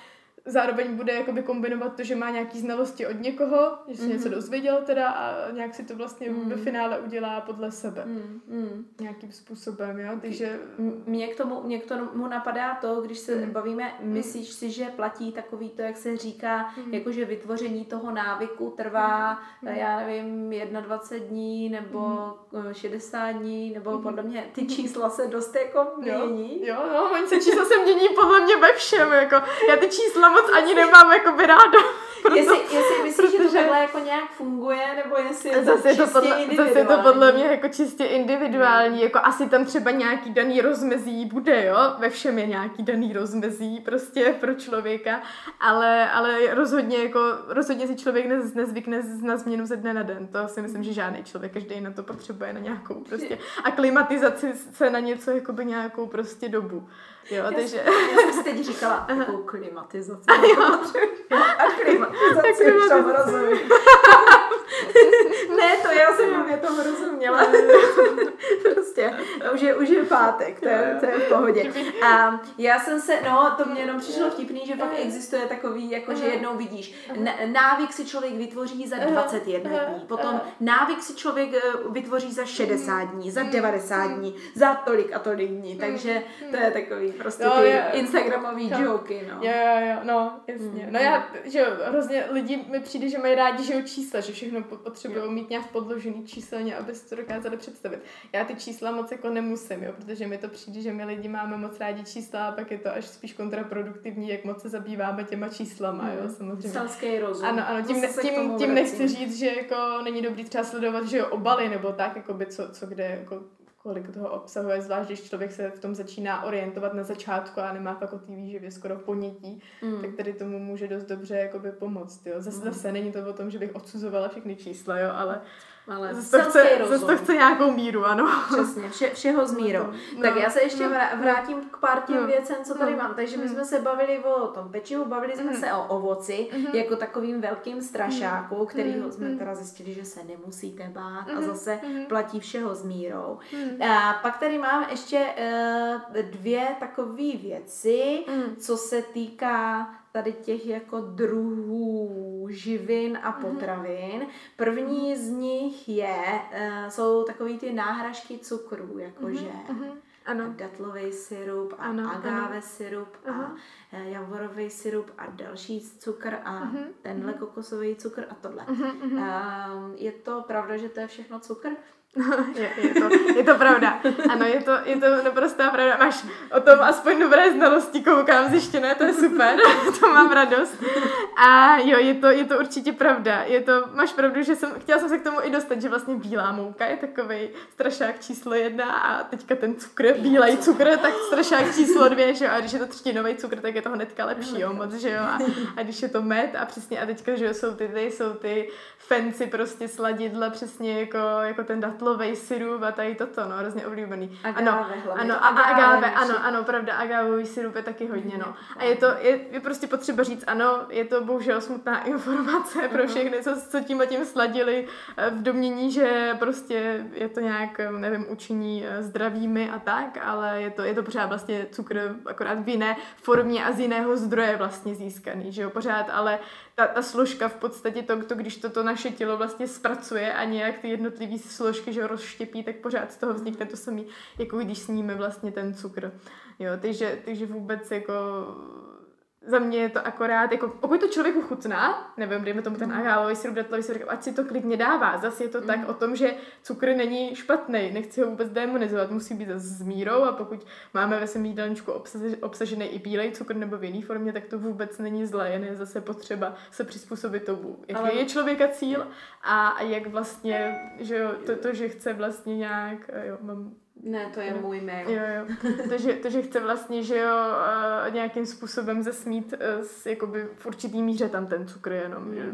zároveň bude jakoby kombinovat to, že má nějaký znalosti od někoho, že se Mhm. něco dozvěděl teda a nějak si to vlastně Mhm. ve finále udělá podle sebe. Mm, mm. Nějakým způsobem, jo, takže Mně k tomu, mě k tomu napadá to, když se Mm. bavíme, myslíš si, že platí takový to, jak se říká, Mm. jakože vytvoření toho návyku trvá, Mm. já nevím, 21 dní nebo eh, 60 dní, nebo Mm. podle mě ty čísla se dost jako Jo, mění. jo, no, oni se čísla se mění podle mě ve všem, jako, já ty čísla moc ani nemám jako by ráda. proto- Jestli, jestli myslíš, že to protože- takhle jako nějak funguje, nebo jestli je to Zase je to, čistě podle, zase je to podle mě jako čistě individuální, jako asi tam třeba nějaký daný rozmezí bude, jo, ve všem je nějaký daný rozmezí prostě pro člověka, ale, ale rozhodně jako, rozhodně si člověk nez, nezvykne z- na změnu ze dne na den, to si myslím, že žádný člověk, každý na to potřebuje na nějakou prostě aklimatizaci se na něco jakoby nějakou prostě dobu, jo, Já, takže... já jsem si teď říkala, takovou klimatizaci. A klimatizaci už tomu rozumím. [laughs] ne, to já jsem mě tomu rozuměla. prostě, už pátek, to je, to je v pohodě. [laughs] A já jsem se, no, to mě jenom přišlo vtipný, že fakt existuje takový, jako že jednou vidíš, návyk si člověk vytvoří za 21 dní, potom návyk si člověk eh, vytvoří za 60 dní, za 90 dní, za tolik a tolik dní, takže to je takový prostě ty instagramový Jo. joky, no. Jo, jo, jo, no, jasně. No já, že hrozně lidi mi přijde, že mají rádi, že jo, čísla, že všechno po- potřebují mít nějak podložený číselně, aby si to dokázali představit. Já ty čísla moc jako nemusím, jo, protože mi to přijde, že my lidi máme moc rádi čísla a pak je to až spíš kontraproduktivní, jak moc se zabýváme těma číslama, jo, samozřejmě. Selský rozum. Ano, ano, tím, ne, tím, tím nechci říct, že jako není dobrý třeba sledovat, že jo, obaly nebo tak, jako by co, co kde jako kolik toho obsahuje, zvlášť když člověk se v tom začíná orientovat na začátku a nemá fakt o té výživě skoro ponětí, mm. tak tady tomu může dost dobře jakoby pomoct. Jo. Zase, mm. zase není to o tom, že bych odsuzovala všechny čísla, jo, ale ale zase to, chce, zase to chce nějakou míru, ano. Přesně, vše, všeho s mírou. No, tak já se ještě no, vrátím k pár těm no, věcem, co tady no, mám. Takže my jsme se bavili o tom pečivu, bavili jsme mm. se o ovoci, mm. jako takovým velkým strašáku, mm. kterýho jsme teda zjistili, že se nemusíte bát a zase platí všeho s mírou. A pak tady mám ještě uh, dvě takové věci, co se týká tady těch jako druhů živin a mhm. potravin. První z nich je, uh, jsou takový ty náhražky cukrů, jakože mm-hmm. Ano. datlový syrup a ano, agáve ano. syrup a uh-huh. javorový syrup a další cukr a uh-huh. tenhle kokosový cukr a tohle. Uh-huh. Uh, je to pravda, že to je všechno cukr? [laughs] je, je, to, je to pravda. Ano, je to, je to naprostá pravda. Máš o tom aspoň dobré znalosti, koukám zjištěné, to je super, [laughs] to mám radost. A jo, je to, je to určitě pravda. Je to, máš pravdu, že jsem, chtěla jsem se k tomu i dostat, že vlastně bílá mouka je takový strašák číslo jedna a teďka ten cukr, bílej cukr, tak strašák číslo dvě, že jo, a když je to třetinový cukr, tak je to hnedka lepší, jo, moc, že jo, a, a když je to med a přesně, a teďka, že jo, jsou ty, ty, jsou ty fancy prostě sladidla, přesně jako, jako ten datl datlový syrup a tady toto, no, hrozně oblíbený. Agáve, ano, ano, a agáve, ano, ano, pravda, agávový syrup je taky hodně, no. A je to, je, je prostě potřeba říct, ano, je to bohužel smutná [laughs] informace pro všechny, co, co tím a tím sladili eh, v domění, že prostě je to nějak, eh, nevím, učiní eh, zdravými a tak, ale je to, je to pořád vlastně cukr akorát v jiné formě a z jiného zdroje vlastně získaný, že jo, pořád, ale ta, ta složka v podstatě to, to, když to, to naše tělo vlastně zpracuje a nějak ty jednotlivé složky, že rozštěpí, tak pořád z toho vznikne to samé, jako když sníme vlastně ten cukr. Jo, takže, takže vůbec jako za mě je to akorát, jako pokud to člověku chutná, nevím, dejme tomu ten mm. agávový syrup, datlový syrup, ať si to klidně dává. Zase je to mm. tak o tom, že cukr není špatný, nechci ho vůbec demonizovat, musí být zase s mírou a pokud máme ve svém jídelníčku obsažený i bílej cukr nebo v jiné formě, tak to vůbec není zlé, jen je zase potřeba se přizpůsobit tomu, jaký Ale... je člověka cíl a, a jak vlastně, že jo, to, to, že chce vlastně nějak, jo, mám ne, to je no. můj mail. Jo, jo. To, že, to, že chce vlastně, že jo, uh, nějakým způsobem zesmít s, jakoby v určitý míře tam ten cukr jenom, mm-hmm. že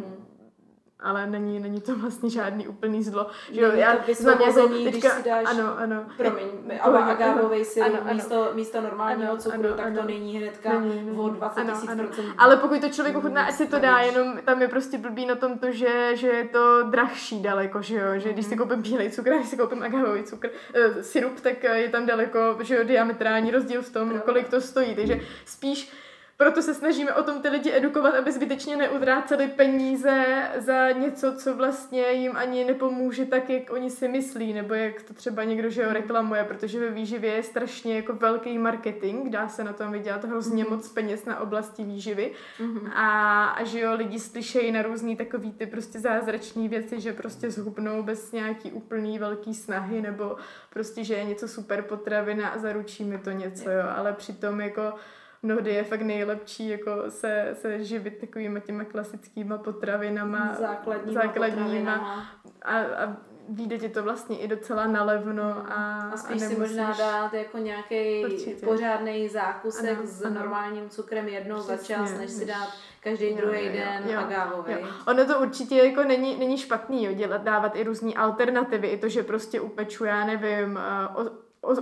ale není, není to vlastně žádný úplný zlo. Že jo, já znám jako teďka, když si dáš, ano, ano, promiň, [laughs] agávový syrup místo, místo normálního ano, cukru, ano, tak ano, to není hnedka není, není. o 20 tisíc procent. Ale pokud to člověk ochutná, ať si to dá, jenom tam je prostě blbý na tom to, že, že je to drahší daleko, že jo, že když si mhm. koupím bílej cukr, [laughs] když si koupím agávový cukr, uh, syrup, tak je tam daleko, že jo, diametrální rozdíl v tom, kolik to stojí, takže spíš proto se snažíme o tom ty lidi edukovat, aby zbytečně neutráceli peníze za něco, co vlastně jim ani nepomůže tak, jak oni si myslí, nebo jak to třeba někdo, že ho reklamuje, protože ve výživě je strašně jako velký marketing, dá se na tom vydělat hrozně mm-hmm. moc peněz na oblasti výživy mm-hmm. a, a že jo, lidi slyšejí na různý takový ty prostě zázračné věci, že prostě zhubnou bez nějaký úplný velký snahy, nebo prostě, že je něco super potravina a zaručí mi to něco, jo, ale přitom jako mnohdy je fakt nejlepší jako se, se živit takovými těma klasickýma potravinama. Základníma, základníma potravinama. A, a vyjde ti to vlastně i docela nalevno a A spíš a si možná dát jako nějaký pořádný zákusek ano, s ano. normálním cukrem jednou Přesně, za čas, než si dát každý druhý den jo, agávový. Jo. Ono to určitě jako není, není špatný, jo, dělat, dávat i různé alternativy, i to, že prostě upeču, já nevím, uh,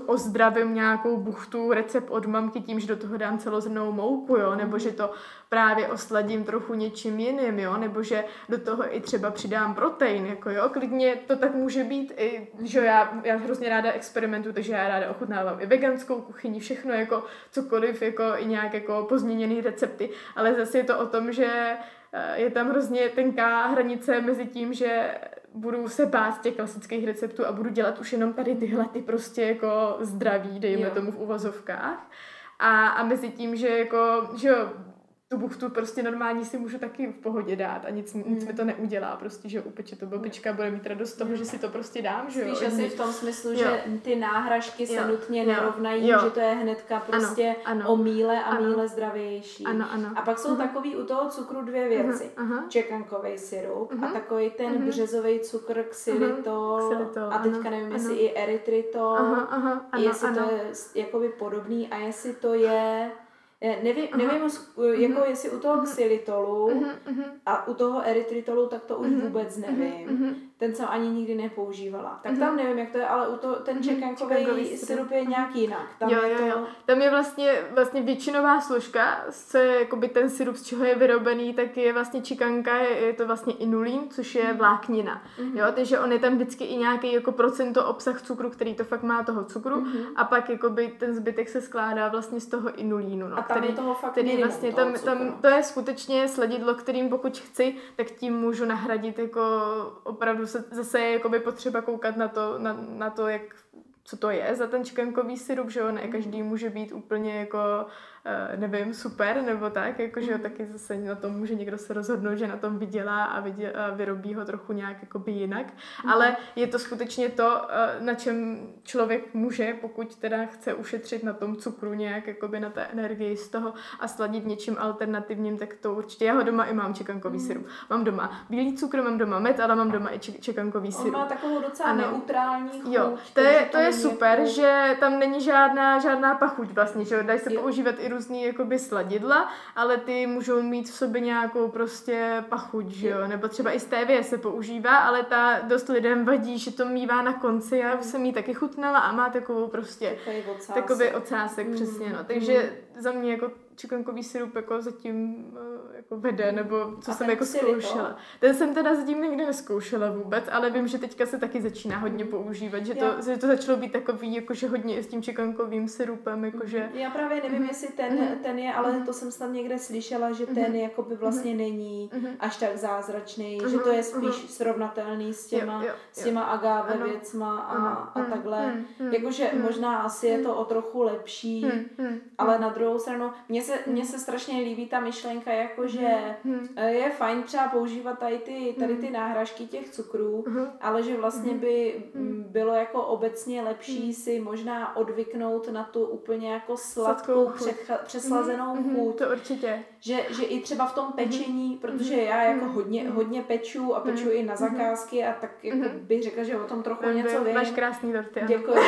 ozdravím nějakou buchtu, recept od mamky tím, že do toho dám celozrnou mouku, jo, nebo mhm. že to právě osladím trochu něčím jiným, jo, nebo že do toho i třeba přidám protein, jako jo, klidně to tak může být i, že já, já hrozně ráda experimentuju, takže já ráda ochutnávám i veganskou kuchyni, všechno jako cokoliv, jako i nějak jako pozměněný recepty, ale zase je to o tom, že eh, je tam hrozně tenká hranice mezi tím, že budu se bát těch klasických receptů a budu dělat už jenom tady tyhle ty prostě jako zdraví, dejme jo. tomu v uvozovkách. A, a mezi tím, že jako, že jo, tu buchtu prostě normální si můžu taky v pohodě dát a nic, nic mi to neudělá prostě, že upeče to babička, bude mít radost z toho, že si to prostě dám, že jo. Spíš asi v tom smyslu, že Jo. ty náhražky se Jo. nutně Jo. nerovnají, Jo. že to je hnedka prostě ano. o míle a Ano. míle zdravější. Ano, ano. A pak jsou takový u toho cukru dvě věci. Aha, aha. Čekankový syrup a Mhm. takový ten Mhm. březový cukr xylitol, Xylitol, a teďka ano, nevím, ano. jestli i erytritol, Aha, aha, ano, jestli ano. to je jakoby podobný a jestli to je Nevím, Aha. nevím jako jestli u toho xylitolu Mhm, mhm. a u toho erytritolu, tak to už Mhm, vůbec nevím. mhm. Ten jsem ani nikdy nepoužívala. Tak Mhm. tam nevím, jak to je, ale u toho, ten Mhm, čekankový čekankový syrup. je nějak jinak. Tam Jo, je jo, to... jo. Tam je vlastně, vlastně většinová složka, co je jakoby ten syrup, z čeho je vyrobený, tak je vlastně čikanka, je, je to vlastně inulín, což je vláknina. Mhm. Jo, takže on je tam vždycky i nějaký jako procento obsah cukru, který to fakt má toho cukru Mhm. a pak jakoby ten zbytek se skládá vlastně z toho inulínu. No, A tam který, je toho fakt který minimum vlastně toho tam, cukru. tam, to je skutečně sladidlo, kterým pokud chci, tak tím můžu nahradit jako opravdu se, zase je jakoby potřeba koukat na to, na, na to, jak co to je za ten čkenkový syrup, že jo, ne každý může být úplně jako, nevím, super, nebo tak, jako, že jo, taky zase na tom může někdo se rozhodnout, že na tom vydělá a, vydě, a vyrobí ho trochu nějak jakoby jinak, ale je to skutečně to, eh, na čem člověk může, pokud teda chce ušetřit na tom cukru nějak, jakoby na té energii z toho a sladit něčím alternativním, tak to určitě, já ho doma i mám čekankový syrup. Mám doma bílý cukr, mám doma med, ale mám doma i če- čekankový On syrup. má takovou docela Ano. neutrální chuť. Jo, to je, to je super, jako- že tam není žádná, žádná pachuť vlastně, že dají se Jo. používat i různý jakoby sladidla, ale ty můžou mít v sobě nějakou prostě pachuť, že jo, nebo třeba i stevie se používá, ale ta dost lidem vadí, že to mívá na konci, já už jsem jí taky chutnala a má takovou prostě Takový ocásek. takový ocásek, Mm, přesně, no, mm. takže za mě jako čikankový syrup jako zatím eh, jako vede, nebo co A jsem jako zkoušela. Ten jsem teda zatím nikdy neskoušela vůbec, ale vím, že teďka se taky začíná hodně používat, že to, že to začalo být takový, jakože hodně s tím čikankovým syrupem, jakože... Já právě nevím, Mhm. jestli ten, Mhm. ten je, ale Mhm. to jsem snad někde slyšela, že ten jakoby vlastně není Mhm. až tak zázračný, že Mhm, to je mhm. spíš srovnatelný s těma, Jo, jo, s jo. těma agáve Ano. věcma a, a Mhm, takhle. mhm, mhm, Jakože mhm. možná asi je to o trochu lepší, ale na druhou stranu, mně se, mně se strašně líbí ta myšlenka, jakože hm, eh, je fajn třeba používat tady ty, tady ty náhražky těch cukrů, Mhm. ale že vlastně by mm, bylo jako obecně lepší si možná odvyknout na tu úplně jako sladkou, předcha- přeslazenou Mhm, chuť. To určitě. Že, že i třeba v tom pečení, protože já jako Mhm. hodně, hodně peču a peču i na zakázky a tak jako Mhm. bych řekla, že o tom trochu Vím, něco vím. Máš krásný torty. ano. Děkuji.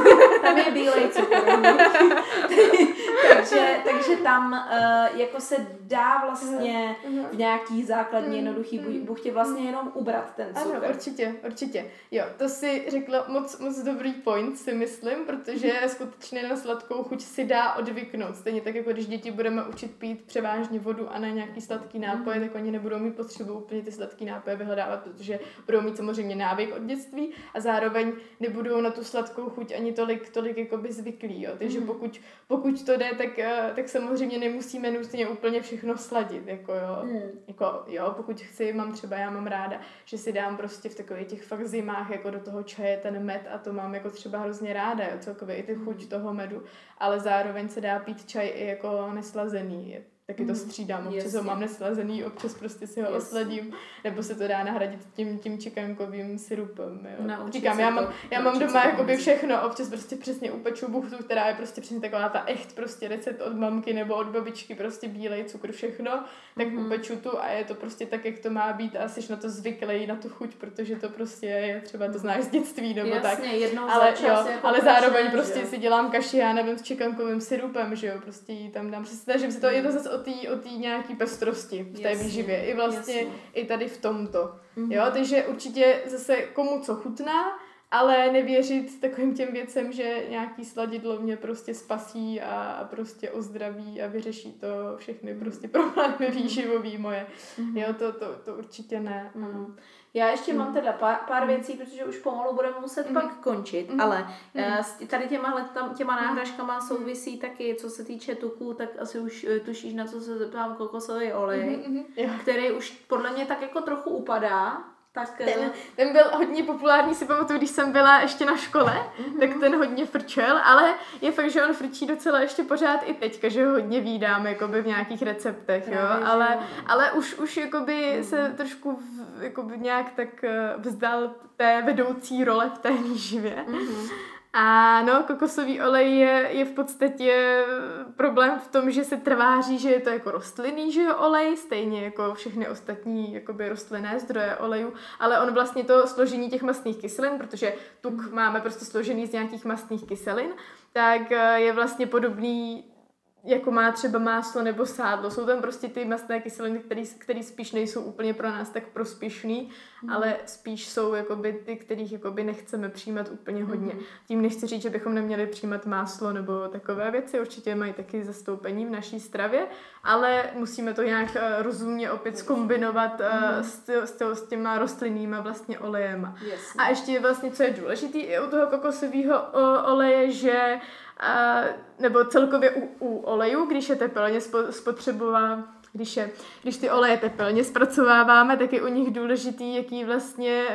[laughs] tam je bílej cukr. [laughs] takže, [laughs] takže tam uh, jako se dá vlastně Mhm. v nějaký základní Mhm. jednoduchý bu- buchtě vlastně jenom ubrat ten Ano, cukr. určitě, určitě. Jo, to si řekla moc, moc dobrý point, si myslím, protože [laughs] skutečně na sladkou chuť si dá odvyknout. Stejně tak, jako když děti budeme učit pít převážně vodu a ne nějaký sladký nápoje, tak oni nebudou mít potřebu úplně ty sladký nápoje vyhledávat, protože budou mít samozřejmě návyk od dětství a zároveň nebudou na tu sladkou chuť ani tolik, tolik jakoby zvyklí. Jo. Takže Mhm. pokud, pokud to jde, tak, eh, tak samozřejmě nemusíme nutně úplně všechno sladit. Jako, jo. Hmm. Jako, jo, pokud chci, mám třeba, já mám ráda, že si dám prostě v takových těch fakt zimách jako do toho čaje ten med a to mám jako třeba hrozně ráda, jo, celkově i ty chuť toho medu, ale zároveň se dá pít čaj i jako neslazený. Taky to Mhm, střídám, občas jasně. ho mám neslazený, občas prostě si ho Jasně. osladím, nebo se to dá nahradit tím, tím čikankovým syrupem. Jo. Naučit Říkám, já to- mám, já mám doma to jakoby všechno, občas prostě přesně upeču buchtu, která je prostě přesně taková ta echt prostě recept od mamky nebo od babičky, prostě bílej cukr, všechno, tak Mhm. upeču tu a je to prostě tak, jak to má být a jsi na to zvyklý, na tu chuť, protože to prostě je, třeba to znáš z dětství nebo tak. Jasně, jednou Ale, jo, jako ale zároveň prostě že? si dělám kaši, já nevím, s čikankovým syrupem, že jo, prostě jí tam dám, prostě snažím se to, je to zase té o tý nějaký pestrosti v té Jasně, výživě, i vlastně, jasně. i tady v tomto, Mhm. jo, takže určitě zase komu co chutná, ale nevěřit takovým těm věcem, že nějaký sladidlo mě prostě spasí a, prostě ozdraví a vyřeší to všechny prostě problémy výživový moje. Mhm. Jo, to, to, to určitě ne. ano. Mm. Já ještě mám teda pár, pár věcí, protože už pomalu budeme muset Mhm. pak končit, Mhm. ale s tady těma, tam, těma náhražkama souvisí taky, co se týče tuků, tak asi už eh, tušíš, na co se zeptám, kokosový olej, Mhm, mhm. Jo. který už podle mě tak jako trochu upadá, Tak, ten, eh, ten byl hodně populární, si pamatuju, když jsem byla ještě na škole, mm-hmm. tak ten hodně frčel, ale je fakt, že on frčí docela ještě pořád i teďka, že ho hodně vídám jakoby v nějakých receptech, jo, Právě, ale, ale už, už jakoby Mhm. se trošku v, jakoby nějak tak eh, vzdal té vedoucí role v té výživě. mhm. A no, kokosový olej je, je v podstatě problém v tom, že se trváří, že je to jako rostlinný že jo, olej, stejně jako všechny ostatní jakoby rostlinné zdroje olejů, ale on vlastně to složení těch mastných kyselin, protože tuk máme prostě složený z nějakých mastných kyselin, tak eh, je vlastně podobný jako má třeba máslo nebo sádlo. Jsou tam prostě ty mastné kyseliny, které spíš nejsou úplně pro nás tak prospěšný, mm. ale spíš jsou jakoby ty, kterých jakoby nechceme přijímat úplně hodně. Mm. Tím nechci říct, že bychom neměli přijímat máslo nebo takové věci, určitě mají taky zastoupení v naší stravě, ale musíme to nějak uh, rozumně opět skombinovat uh, s, s, s těma rostlinnýma vlastně olejema. Jasně. A ještě vlastně, co je důležité i u toho kokosového oleje, že a, nebo celkově u, u olejů, když je tepelně spo, spotřebová, když, je, když ty oleje tepelně zpracováváme, tak je u nich důležitý, jaký vlastně,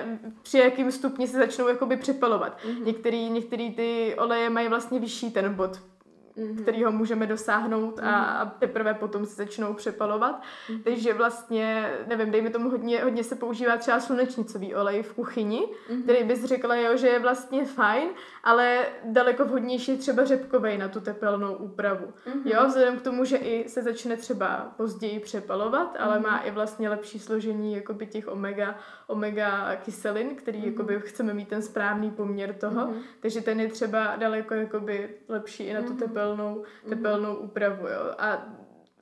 při jakým stupni se začnou jakoby přepalovat. Mm-hmm. Některý, některý ty oleje mají vlastně vyšší ten bod, mm-hmm. kterýho můžeme dosáhnout a, a teprve potom se začnou přepalovat. Mm-hmm. Takže vlastně, nevím, dejme tomu hodně, hodně se používá třeba slunečnicový olej v kuchyni, mm-hmm. který bys řekla, jo, že je vlastně fajn, ale daleko vhodnější je třeba řepkovej na tu tepelnou úpravu. Mm-hmm. Jo, vzhledem k tomu, že i se začne třeba později přepalovat, ale mm-hmm. má i vlastně lepší složení jakoby těch omega, omega kyselin, který mm-hmm. jakoby chceme mít ten správný poměr toho, mm-hmm. takže ten je třeba daleko jakoby lepší i na tu tepelnou, tepelnou úpravu, jo. A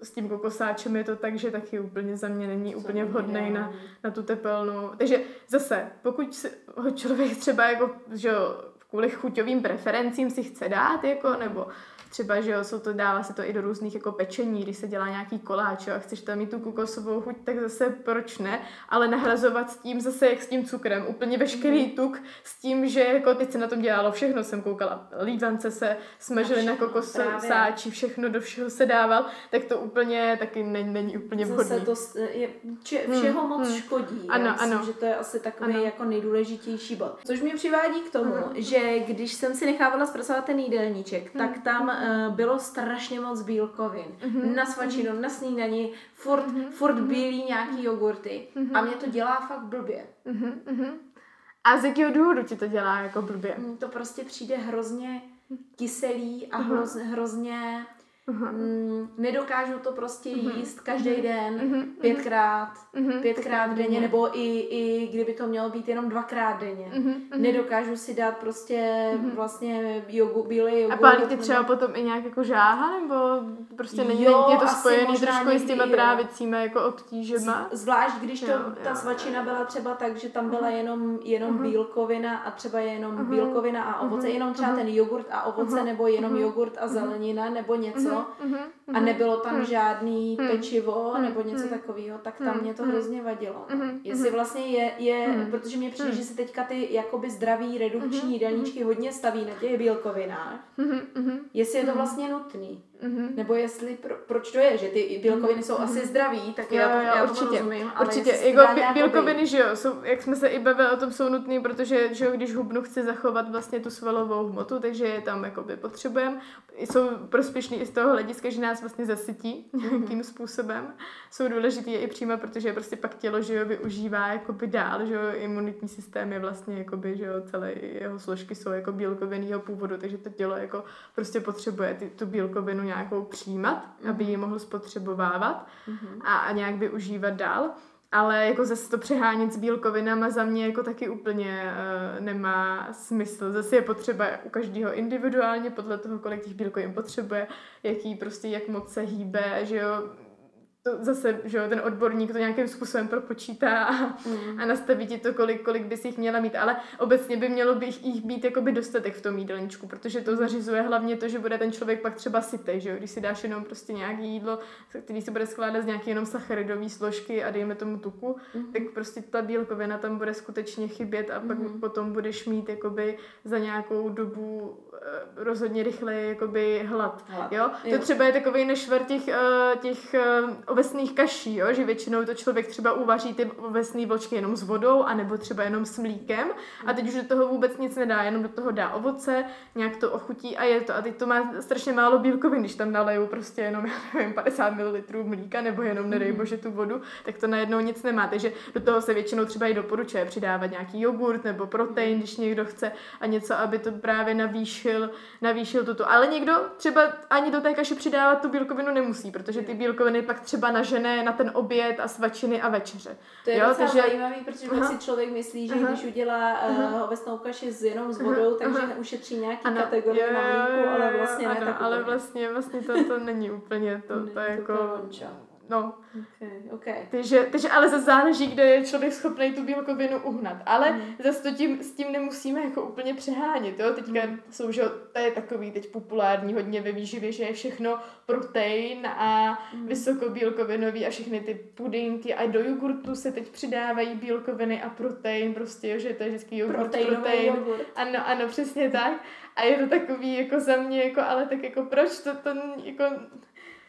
s tím kokosáčem je to tak, že taky úplně za mě není úplně vhodný na, na tu tepelnou. Takže zase, pokud si ho člověk třeba jako, že jo, kvůli chuťovým preferencím si chce dát, jako, nebo třeba, že jo, jsou to, dává se to i do různých jako pečení, když se dělá nějaký koláč, jo, a chceš tam mít tu kokosovou chuť, tak zase proč ne, ale nahrazovat s tím zase jak s tím cukrem, úplně veškerý tuk s tím, že jako teď se na tom dělalo všechno, jsem koukala, lívance se smažily na kokosáči, všechno do všeho se dával, tak to úplně taky není, není úplně vhodný. Zase to je, če, všeho hmm, moc hmm. škodí. Ano, Já myslím, ano. že to je asi takový Ano. jako nejdůležitější bod. Což mě přivádí k tomu, že když jsem si nechávala zpracovat ten jídelníček, tak tam uh, bylo strašně moc bílkovin. Na svačinu, na snídani, furt, furt bílý nějaký jogurty. A mě to dělá fakt blbě. Mhm, mhm. A z jakého důvodu ti to dělá jako blbě? Mně to prostě přijde hrozně kyselý a hroz, hrozně... Mm, nedokážu to prostě jíst každý den, pětkrát, pětkrát denně, nebo i, i kdyby to mělo být jenom dvakrát denně. Nedokážu si dát prostě vlastně jogu, bílý A jogurt. pálí nebo- třeba potom i nějak jako žáha, nebo prostě není, Jo, je to spojený trošku i s těma trávicíma jako obtížema? Zvlášť, když to, Jo, ta jo, svačina byla třeba tak, že tam byla jenom, jenom bílkovina a třeba jenom bílkovina a ovoce, jenom třeba ten jogurt a ovoce, nebo jenom jogurt a zelenina, nebo něco. A nebylo tam žádný pečivo nebo něco takového, tak tam mě to hrozně vadilo. no. Jestli vlastně je, je protože mě přijde, že se teďka ty jakoby zdraví redukční jídelníčky hodně staví na těch bílkovinách. Jestli je to vlastně nutný. Nebo jestli, pro, proč to je, že ty bílkoviny jsou asi zdraví, tak Jo, já, já tomu určitě, rozumím. Ale určitě. Jako bílkoviny, obejít. že jo, jsou, jak jsme se i bavili o tom, jsou nutný, protože že jo, když hubnu, chci zachovat vlastně tu svalovou hmotu, takže je tam jakoby potřebujeme. Jsou prospěšný i z toho hlediska, že nás vlastně zasytí nějakým způsobem. Jsou důležitý je i přímo, protože prostě pak tělo, že jo, využívá jakoby dál, že jo, imunitní systém je vlastně jakoby, že jo, celé jeho složky jsou jako bílkovinného původu, takže to tělo jako prostě potřebuje ty, tu bílkovinu nějakou přijímat, aby ji mohl spotřebovávat a, a nějak využívat dál. Ale jako zase to přehánět s bílkovinama za mě jako taky úplně uh, nemá smysl. Zase je potřeba u každého individuálně podle toho, kolik těch bílkovin potřebuje, jaký prostě, jak moc se hýbe, že jo, to zase, že jo, ten odborník to nějakým způsobem propočítá a, mm. a nastaví ti to, kolik, kolik bys jich měla mít, ale obecně by mělo by jich být jakoby dostatek v tom jídelníčku, protože to zařizuje hlavně to, že bude ten člověk pak třeba sytej, že jo, když si dáš jenom prostě nějaké jídlo, který se bude skládat z nějaké jenom sacharidové složky a dejme tomu tuku, mm. tak prostě ta bílkovina tam bude skutečně chybět a pak mm. potom budeš mít jakoby za nějakou dobu rozhodně rychleji jakoby hlad, Hlad, jo? jo. To třeba je takový nešvar těch, eh, těch eh, ovesných kaší, jo? že většinou to člověk třeba uvaří ty ovesné vločky jenom s vodou, anebo třeba jenom s mlíkem a teď už do toho vůbec nic nedá, jenom do toho dá ovoce, nějak to ochutí a je to. A teď to má strašně málo bílkovin, když tam naleju prostě jenom, [laughs] já nevím, 50 ml mlíka nebo jenom, nedej Mhm. bože, tu vodu, tak to najednou nic nemá. Takže do toho se většinou třeba i doporučuje přidávat nějaký jogurt nebo protein, když někdo chce a něco, aby to právě navýšil, navýšil tuto. Ale někdo třeba ani do té kaše přidávat tu bílkovinu nemusí, protože ty bílkoviny pak třeba nažené na ten oběd a svačiny a večeře. To je Jo, docela takže- zajímavý, protože pak Aha. si člověk myslí, že Aha. když udělá uh, ovesnou kaši s jenom s vodou, takže aha. ušetří nějaký Ano, kategorie jo, na mlíku, ale vlastně ne ano, tak ale úplně. vlastně, vlastně to, to není úplně to, Ne, to je jako, konča. No, Okay, okay. takže, takže ale zase záleží, kde je člověk schopný tu bílkovinu uhnat, ale Mm. zase to tím, s tím nemusíme jako úplně přehánět, jo, teďka Mm. jsou, že to je takový teď populární hodně ve výživě, že je všechno protein a Mm. vysokobílkovinový a všechny ty pudinky a do jogurtu se teď přidávají bílkoviny a protein, prostě, jo, že to je vždycky jogurt, Proteinový protein, jogurt. ano, ano, přesně tak. A je to takový jako za mě, jako, ale tak jako proč to, to jako,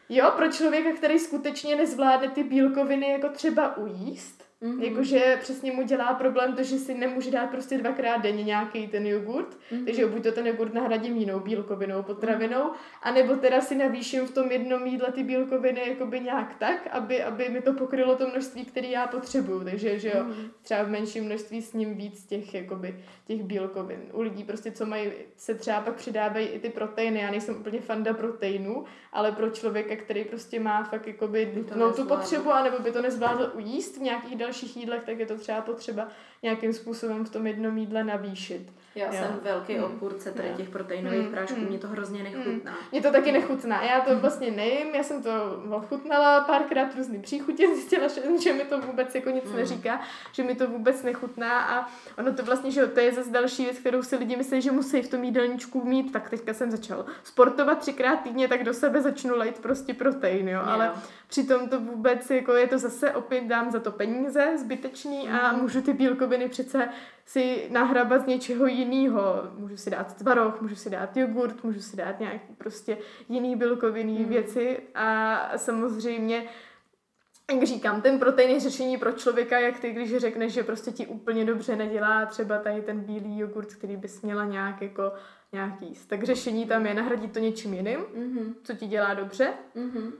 jo, pro člověka, který skutečně nezvládne ty bílkoviny jako třeba ujíst, Mhm. jakože přesně mu dělá problém to, že si nemůže dát prostě dvakrát denně nějaký ten jogurt, Mhm. takže buď to ten jogurt nahradím jinou bílkovinou, potravinou, anebo teda si navýším v tom jednom jídle ty bílkoviny jakoby nějak tak, aby, aby mi to pokrylo to množství, které já potřebuju, takže že jo, Mhm. třeba v menším množství s ním víc těch, jakoby, těch bílkovin. U lidí prostě, co mají, se třeba pak přidávají i ty proteiny. Já nejsem úplně fanda proteinů, ale pro člověka, který prostě má fakt jakoby nutnou tu potřebu, anebo by to nezvládl ujíst v nějakých dalších jídlech, tak je to třeba potřeba nějakým způsobem v tom jednom jídle navýšit. Já Jo. jsem velký Mm. odpůrce tady Jo. těch proteinových Mm, prášků, mm. mě to hrozně nechutná. Mně to taky nechutná. Já to vlastně nejím, já jsem to ochutnala párkrát různý příchutě, [laughs] zjistila, že, že mi to vůbec jako nic Mm. neříká, že mi to vůbec nechutná a ono to vlastně, že to je zase další věc, kterou si lidi myslí, že musí v tom jídelníčku mít, tak teďka jsem začal sportovat třikrát týdně, tak do sebe začnu lejt prostě protein, jo, ale Jo. Přitom to vůbec, jako je to zase opět dám za to peníze zbytečný a Mhm. můžu ty bílkoviny přece si nahrabat z něčeho jiného. Můžu si dát tvaroh, můžu si dát jogurt, můžu si dát nějaký prostě jiný bílkovinný Mhm. věci a samozřejmě jak říkám, ten protein je řešení pro člověka, jak ty, když řekneš, že prostě ti úplně dobře nedělá třeba tady ten bílý jogurt, který bys měla nějak jako nějak jíst. Tak řešení tam je nahradit to něčím jiným, Mhm. co ti dělá dobře Mhm.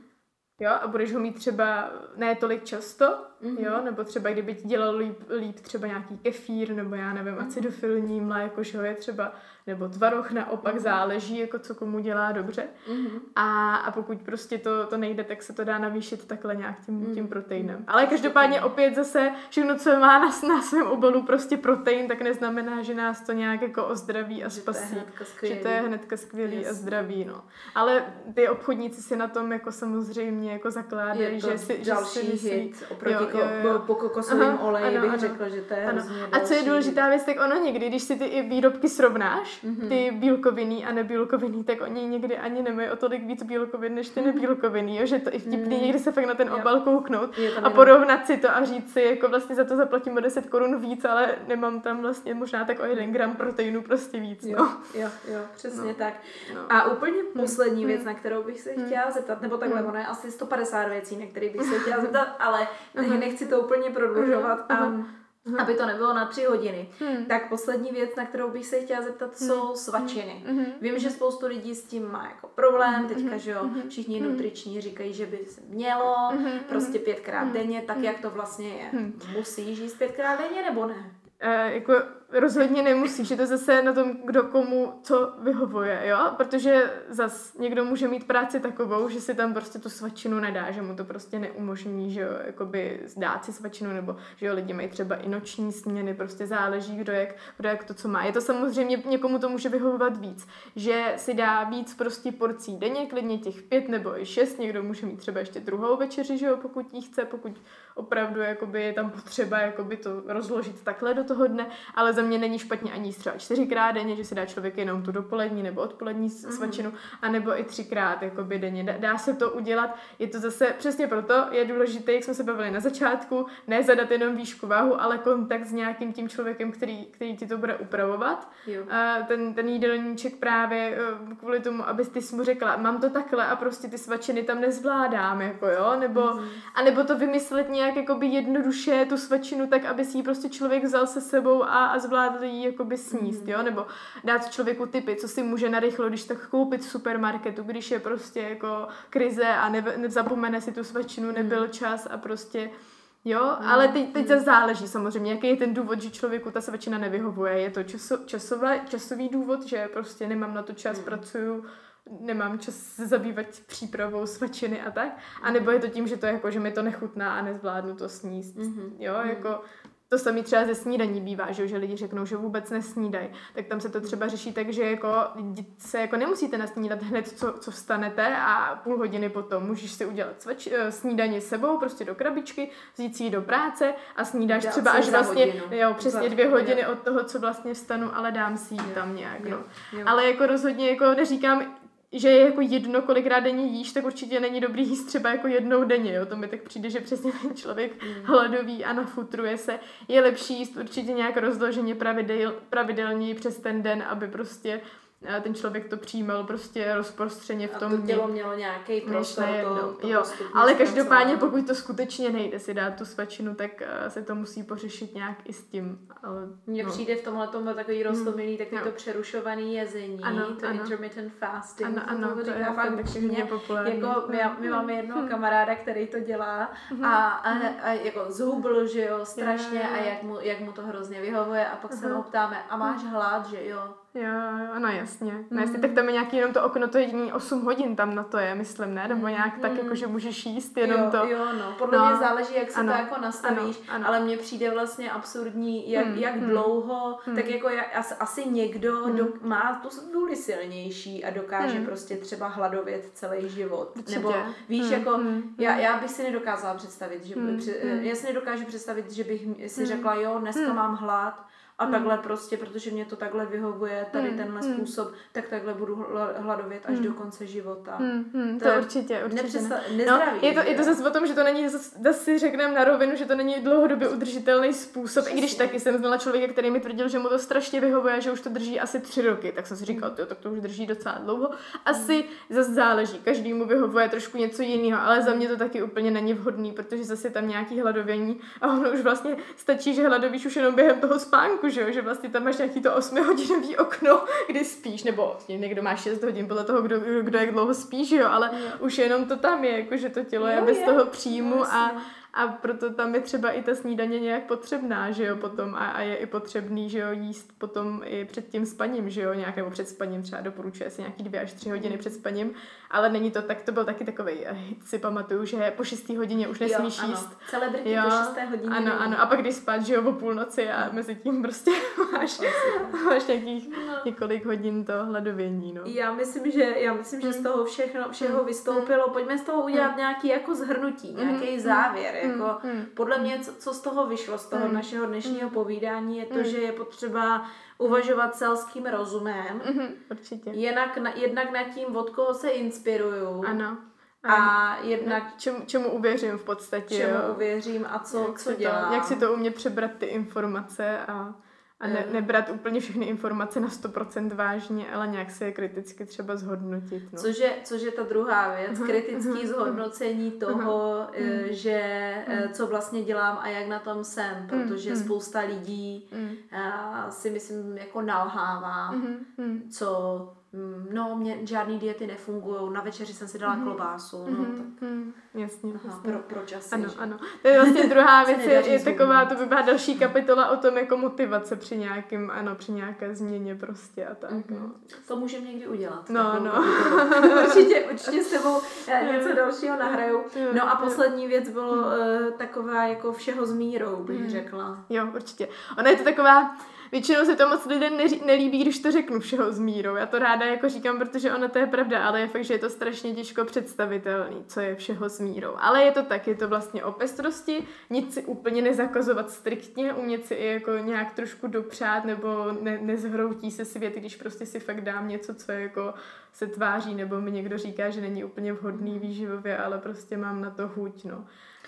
jo, a budeš ho mít třeba ne tolik často, Mhm. jo, nebo třeba kdyby ti dělal líp, líp třeba nějaký kefír, nebo já nevím, Mhm. acidofilní mléko, že ho je třeba, nebo tvaroh naopak, Mhm. záleží, jako co komu dělá dobře. Mhm. A, a pokud prostě to, to nejde, tak se to dá navýšit takhle nějak tím, Mhm. tím proteinem. Ale každopádně opět zase všechno, co má na, na svém obalu prostě protein, tak neznamená, že nás to nějak jako ozdraví a spasí. Že to je hnedka skvělý a Jasně. zdravý, no. Ale ty obchodníci si na tom jako samozřejmě jako zakládají, že si, že další si myslí, hit oproti Jo, jo, jo. ko- po kokosovém Aha, oleji ano, bych ano. řekla, že to je Ano. A co je důležitá věc, tak ono někdy, když si ty i výrobky srovnáš, Mhm. ty bílkovinný a nebílkovinný, tak oni někdy ani nemají o tolik víc bílkovin, než ty nebílkovinný, jo? že to i vtipný, Mhm. někdy se fakt na ten Jo. obal kouknout a porovnat si to a říct si, jako vlastně za to zaplatím o 10 korun víc, ale nemám tam vlastně možná tak o jeden gram proteinu prostě víc, Jo, no. jo, jo, přesně No. tak. no. A úplně poslední Hmm. věc, na kterou bych se chtěla zeptat, nebo takhle, Hmm. ono je asi 150 věcí, na které bych se chtěla [laughs] zeptat, ale Aha. nechci to úplně prodlužovat, Aha, a, aha. Aha. aby to nebylo na tři hodiny. Hmm. Tak poslední věc, na kterou bych se chtěla zeptat, jsou svačiny. Mhm. Vím, že spoustu lidí s tím má jako problém, Mhm, teďka, že jo, mhm, všichni mhm. nutriční říkají, že by se mělo, Mhm, prostě mhm. pětkrát mhm, denně, tak mhm. jak to vlastně je? Mhm. Musíš jíst pětkrát denně nebo ne? Eh, jako rozhodně nemusíš, je to zase na tom, kdo komu co vyhovuje, jo? Protože zas někdo může mít práci takovou, že si tam prostě tu svačinu nedá, že mu to prostě neumožní, že jo, jakoby dát si svačinu, nebo že jo, lidi mají třeba i noční směny, prostě záleží, kdo jak, kdo jak to, co má. Je to samozřejmě, někomu to může vyhovovat víc, že si dá víc prostě porcí denně, klidně těch pět nebo i šest, někdo může mít třeba ještě druhou večeři, že jo, pokud jí chce, pokud opravdu jakoby je tam potřeba jakoby to rozložit takhle do toho dne, ale za mě není špatně ani třeba čtyřikrát denně, že si dá člověk jenom tu dopolední nebo odpolední mm-hmm. svačinu, anebo i třikrát jakoby denně. Dá, dá se to udělat, je to zase přesně proto, je důležité, jak jsme se bavili na začátku, ne zadat jenom výšku váhu, ale kontakt s nějakým tím člověkem, který, který ti to bude upravovat. Jo. A ten, ten jídelníček právě eh, kvůli tomu, aby ty jsi mu řekla, mám to takhle a prostě ty svačiny tam nezvládám, jako jo, nebo, mm-hmm. a nebo to vymyslet nějak jakoby jednoduše tu svačinu tak, aby si ji prostě člověk vzal se sebou a, a zvládl ji jakoby sníst, mm-hmm. jo, nebo dát člověku typy, co si může narychlo, když tak koupit v supermarketu, když je prostě jako krize a ne, nezapomene si tu svačinu, nebyl mm. čas a prostě Jo, mm. ale teď, teď mm. záleží samozřejmě, jaký je ten důvod, že člověku ta svačina nevyhovuje. Je to časo, časové, časový důvod, že prostě nemám na to čas, mm. pracuju, nemám čas se zabývat přípravou svačiny a tak. A nebo je to tím, že to jako, že mi to nechutná a nezvládnu to sníst. Mm-hmm. Jo, mm. jako to samé třeba ze snídaní bývá, že, že lidi řeknou, že vůbec nesnídají. Tak tam se to třeba řeší tak, že jako se jako nemusíte nasnídat hned, co, co vstanete a půl hodiny potom můžeš si udělat svač, eh, snídaní sebou prostě do krabičky, vzít si ji do práce a snídáš Dá třeba až vlastně, hodinu. jo, přesně dvě hodiny od toho, co vlastně vstanu, ale dám si ji tam nějak, jo, no. Jo. Ale jako rozhodně jako neříkám, že je jako jedno, kolikrát denně jíš, tak určitě není dobrý jíst třeba jako jednou denně, jo. To mi tak přijde, že přesně ten člověk mm. hladový a nafutruje se. Je lepší jíst určitě nějak rozloženě pravidel, pravidelněji přes ten den, aby prostě ten člověk to přijímal prostě rozprostřeně v tom. A to tělo mělo nějaký prostor to, to jo, ale každopádně pokud to skutečně nejde si dát tu svačinu, tak uh, se to musí pořešit nějak i s tím. Ale, Mně no. přijde v tomhle tomu takový hmm. rostomilý, takový to přerušovaný jezení, ano, to ano. intermittent fasting. Ano, ano, to, to říká fakt mě, populární. Jako my, my máme jednoho hmm. kamaráda, který to dělá hmm. a, a, a, jako zhubl, že jo, strašně a jak mu, jak mu to hrozně vyhovuje a pak se ho ptáme, a máš hlad, že jo, Jo, jo, no jasně. No jasně, tak tam je nějaký jenom to okno, to jediný 8 hodin tam na to je, myslím, ne? Nebo nějak mm. tak, jako že můžeš jíst jenom jo, to. Jo, no, podle no. mě záleží, jak si ano, to jako nastavíš, ano, ano. ale mně přijde vlastně absurdní, jak, mm. jak mm. dlouho, mm. tak jako jak, asi, asi někdo mm. do, má tu vůli silnější a dokáže mm. prostě třeba hladovět celý život. Určitě. Nebo víš, mm. jako, mm. Já, já bych si nedokázala představit, že, mm. při, mm. já si nedokážu představit, že bych si mm. řekla, jo, dneska mm. mám hlad, a mm. takhle prostě, protože mě to takhle vyhovuje, tady mm. tenhle mm. způsob, tak takhle budu hladovět až mm. do konce života. Mm. Mm. To, to určitě, určitě. Nepřesta- no, je, to, je to zase o tom, že to není, zase si řekneme na rovinu, že to není dlouhodobě udržitelný způsob, Přesně. i když taky jsem znala člověka, který mi tvrdil, že mu to strašně vyhovuje, že už to drží asi tři roky, tak jsem si říkal, mm. tak to už drží docela dlouho. Asi mm. zase záleží, každý mu vyhovuje trošku něco jiného, ale za mě to taky úplně není vhodný, protože zase tam nějaký hladovění a ono už vlastně stačí, že hladovíš už jenom během toho spánku, že jo, že vlastně tam máš nějaký to 8 hodinový okno, kdy spíš, nebo někdo má 6 hodin podle toho, kdo, kdo jak dlouho spíš, jo, ale jo. už jenom to tam je, jako že to tělo jo, je bez je. toho příjmu no, a a proto tam je třeba i ta snídaně nějak potřebná, že jo, potom. A, a je i potřebný, že jo, jíst potom i před tím spaním, že jo, nějak, nebo před spaním třeba doporučuje si nějaký dvě až tři hodiny před spaním, ale není to tak, to byl taky takový hit, si pamatuju, že po šestý hodině už nesmíš jo, jíst. Celebrity jo, po šesté hodině. Ano, ano, a pak když spát, že jo, o půlnoci a mezi tím prostě [laughs] máš, máš nějakých no. několik hodin to hladovění, no. Já myslím, že, já myslím, že z hmm. toho všechno, všeho vystoupilo, pojďme z toho udělat nějaký jako zhrnutí, nějaký závěr, jako hmm. podle mě, co, co z toho vyšlo, z toho hmm. našeho dnešního povídání, je to, hmm. že je potřeba uvažovat selským rozumem. Mm-hmm, určitě. Jednak, na, jednak nad tím, od koho se inspiruju. Ano. A jednak... Čemu, čemu uvěřím v podstatě. Čemu jo. uvěřím a co, jak co dělám. To, jak si to u mě přebrat ty informace a a ne, nebrat úplně všechny informace na 100% vážně, ale nějak se je kriticky třeba zhodnotit. No. Což, je, což je ta druhá věc, kritické zhodnocení toho, eh, že eh, co vlastně dělám a jak na tom jsem, protože spousta lidí eh, si myslím jako nalhává, co Mm, no, mě žádný diety nefungují, na večeři jsem si dala mm-hmm. klobásu, no mm-hmm. tak. Mm, jasně, Aha, jasně. Pro, proč asi, Ano, že? ano. To je vlastně druhá [laughs] věc, je, je taková, to by byla další kapitola o tom, jako motivace při nějakým, ano, při nějaké změně prostě a tak, mm-hmm. no. To můžeme někdy udělat. No, no. [laughs] určitě, určitě s tebou eh, něco dalšího nahraju. No a poslední věc bylo uh, taková jako všeho s mírou, bych mm. řekla. Jo, určitě. Ona je to taková, Většinou se to moc lidem nelíbí, když to řeknu všeho s mírou. Já to ráda jako říkám, protože ono to je pravda, ale je fakt, že je to strašně těžko představitelný, co je všeho s mírou. Ale je to tak, je to vlastně o pestrosti, nic si úplně nezakazovat striktně, umět si i jako nějak trošku dopřát, nebo ne, nezhroutí se svět, když prostě si fakt dám něco, co je jako se tváří, nebo mi někdo říká, že není úplně vhodný výživově, ale prostě mám na to huť, no.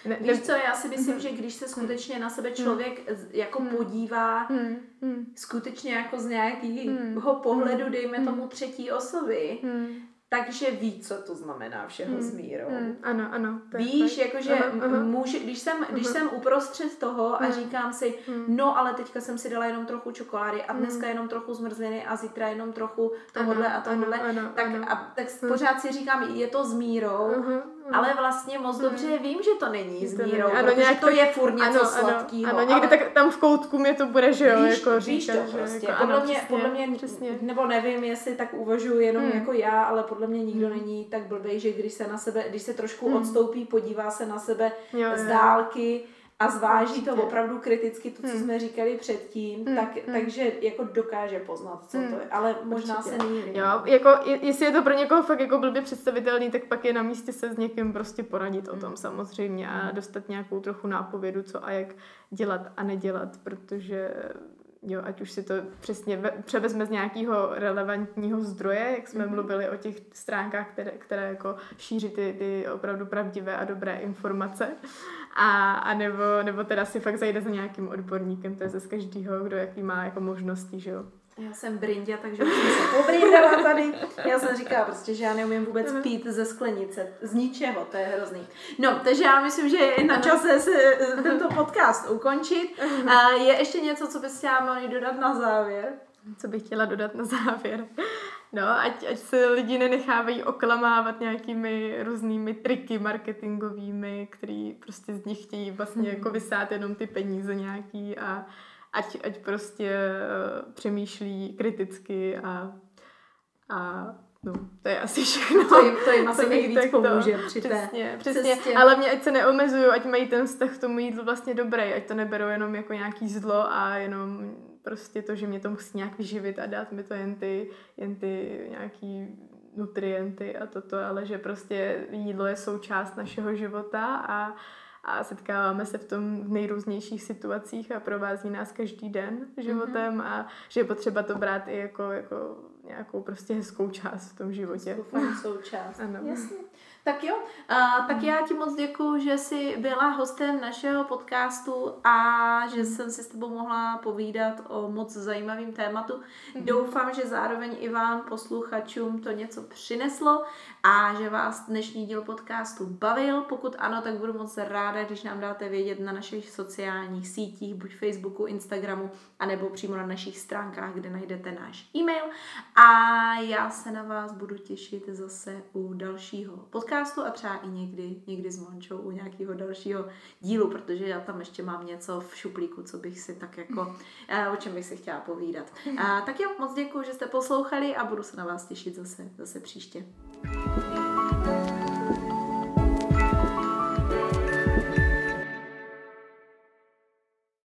Ne, Víš co, já si myslím, mm. že když se skutečně na sebe člověk mm. jako mm. podívá, mm. skutečně jako z nějakého mm. pohledu, dejme tomu třetí osoby, mm takže ví, co to znamená všeho hmm. s mírou. Hmm. Ano, ano. Víš, jakože může, když jsem, když jsem uprostřed toho a říkám si, hmm. no ale teďka jsem si dala jenom trochu čokolády a dneska jenom trochu zmrzliny a zítra jenom trochu tohohle ano, a tohohle, ano, ano, tak, ano. A, tak pořád si říkám, je to s mírou, uh-huh. Ale vlastně moc dobře hmm. vím, že to není s mírou, ano, protože nějak to je furt něco ano, sladkého. Ano, někde ale... tak tam v koutku mě to bude, že jo, víš, jako víš říkat, to prostě. Jako, podle, ano, mě, přesně, podle mě, přesně. nebo nevím, jestli tak uvažuji jenom hmm. jako já, ale podle mě nikdo hmm. není tak blbej, že když se na sebe, když se trošku hmm. odstoupí, podívá se na sebe jo, z dálky, a zváží to opravdu kriticky, to, co hmm. jsme říkali předtím, hmm. tak, hmm. takže jako dokáže poznat, co hmm. to je. Ale možná Určitě. se mýlí. Jo, jako, jestli je to pro někoho fakt jako blbě představitelný, tak pak je na místě se s někým prostě poradit hmm. o tom hmm. samozřejmě a dostat nějakou trochu nápovědu, co a jak dělat a nedělat, protože jo, ať už si to přesně ve, převezme z nějakého relevantního zdroje, jak jsme mm-hmm. mluvili o těch stránkách, které, které jako šíří ty, ty opravdu pravdivé a dobré informace, a, a nebo, nebo teda si fakt zajde za nějakým odborníkem, to je zase každýho, kdo jaký má jako možnosti, že jo. Já jsem brindia, takže jsem se pobrindala tady. Já jsem říkala prostě, že já neumím vůbec pít ze sklenice. Z ničeho, to je hrozný. No, takže já myslím, že je na čase se eh, tento podcast ukončit. A je ještě něco, co bys chtěla Moni dodat na závěr? Co bych chtěla dodat na závěr? No, ať, ať se lidi nenechávají oklamávat nějakými různými triky marketingovými, který prostě z nich chtějí vlastně jako vysát jenom ty peníze nějaký a ať, ať prostě uh, přemýšlí kriticky a, a no, to je asi všechno. To jim, to jim [laughs] asi nejvíc pomůže při té přesně, přesně. Cestě. Ale mě ať se neomezují, ať mají ten vztah k tomu jídlu vlastně dobrý, ať to neberou jenom jako nějaký zlo a jenom prostě to, že mě to musí nějak vyživit a dát mi to jen ty, jen ty nějaký nutrienty a toto, ale že prostě jídlo je součást našeho života a a setkáváme se v tom v nejrůznějších situacích a provází nás každý den životem mm-hmm. a že je potřeba to brát i jako, jako nějakou prostě hezkou část v tom životě. Fajn [laughs] součást. ano. Jasně. Tak jo, uh, tak já ti moc děkuji, že jsi byla hostem našeho podcastu a že jsem si s tebou mohla povídat o moc zajímavým tématu. Mm-hmm. Doufám, že zároveň i vám, posluchačům, to něco přineslo a že vás dnešní díl podcastu bavil. Pokud ano, tak budu moc ráda, když nám dáte vědět na našich sociálních sítích, buď Facebooku, Instagramu, anebo přímo na našich stránkách, kde najdete náš e-mail. A já se na vás budu těšit zase u dalšího podcastu a třeba i někdy, někdy s Mončou u nějakého dalšího dílu, protože já tam ještě mám něco v šuplíku, co bych si tak jako, eh, o čem bych si chtěla povídat. A, [laughs] tak jo, moc děkuji, že jste poslouchali a budu se na vás těšit zase, zase příště. Thank you.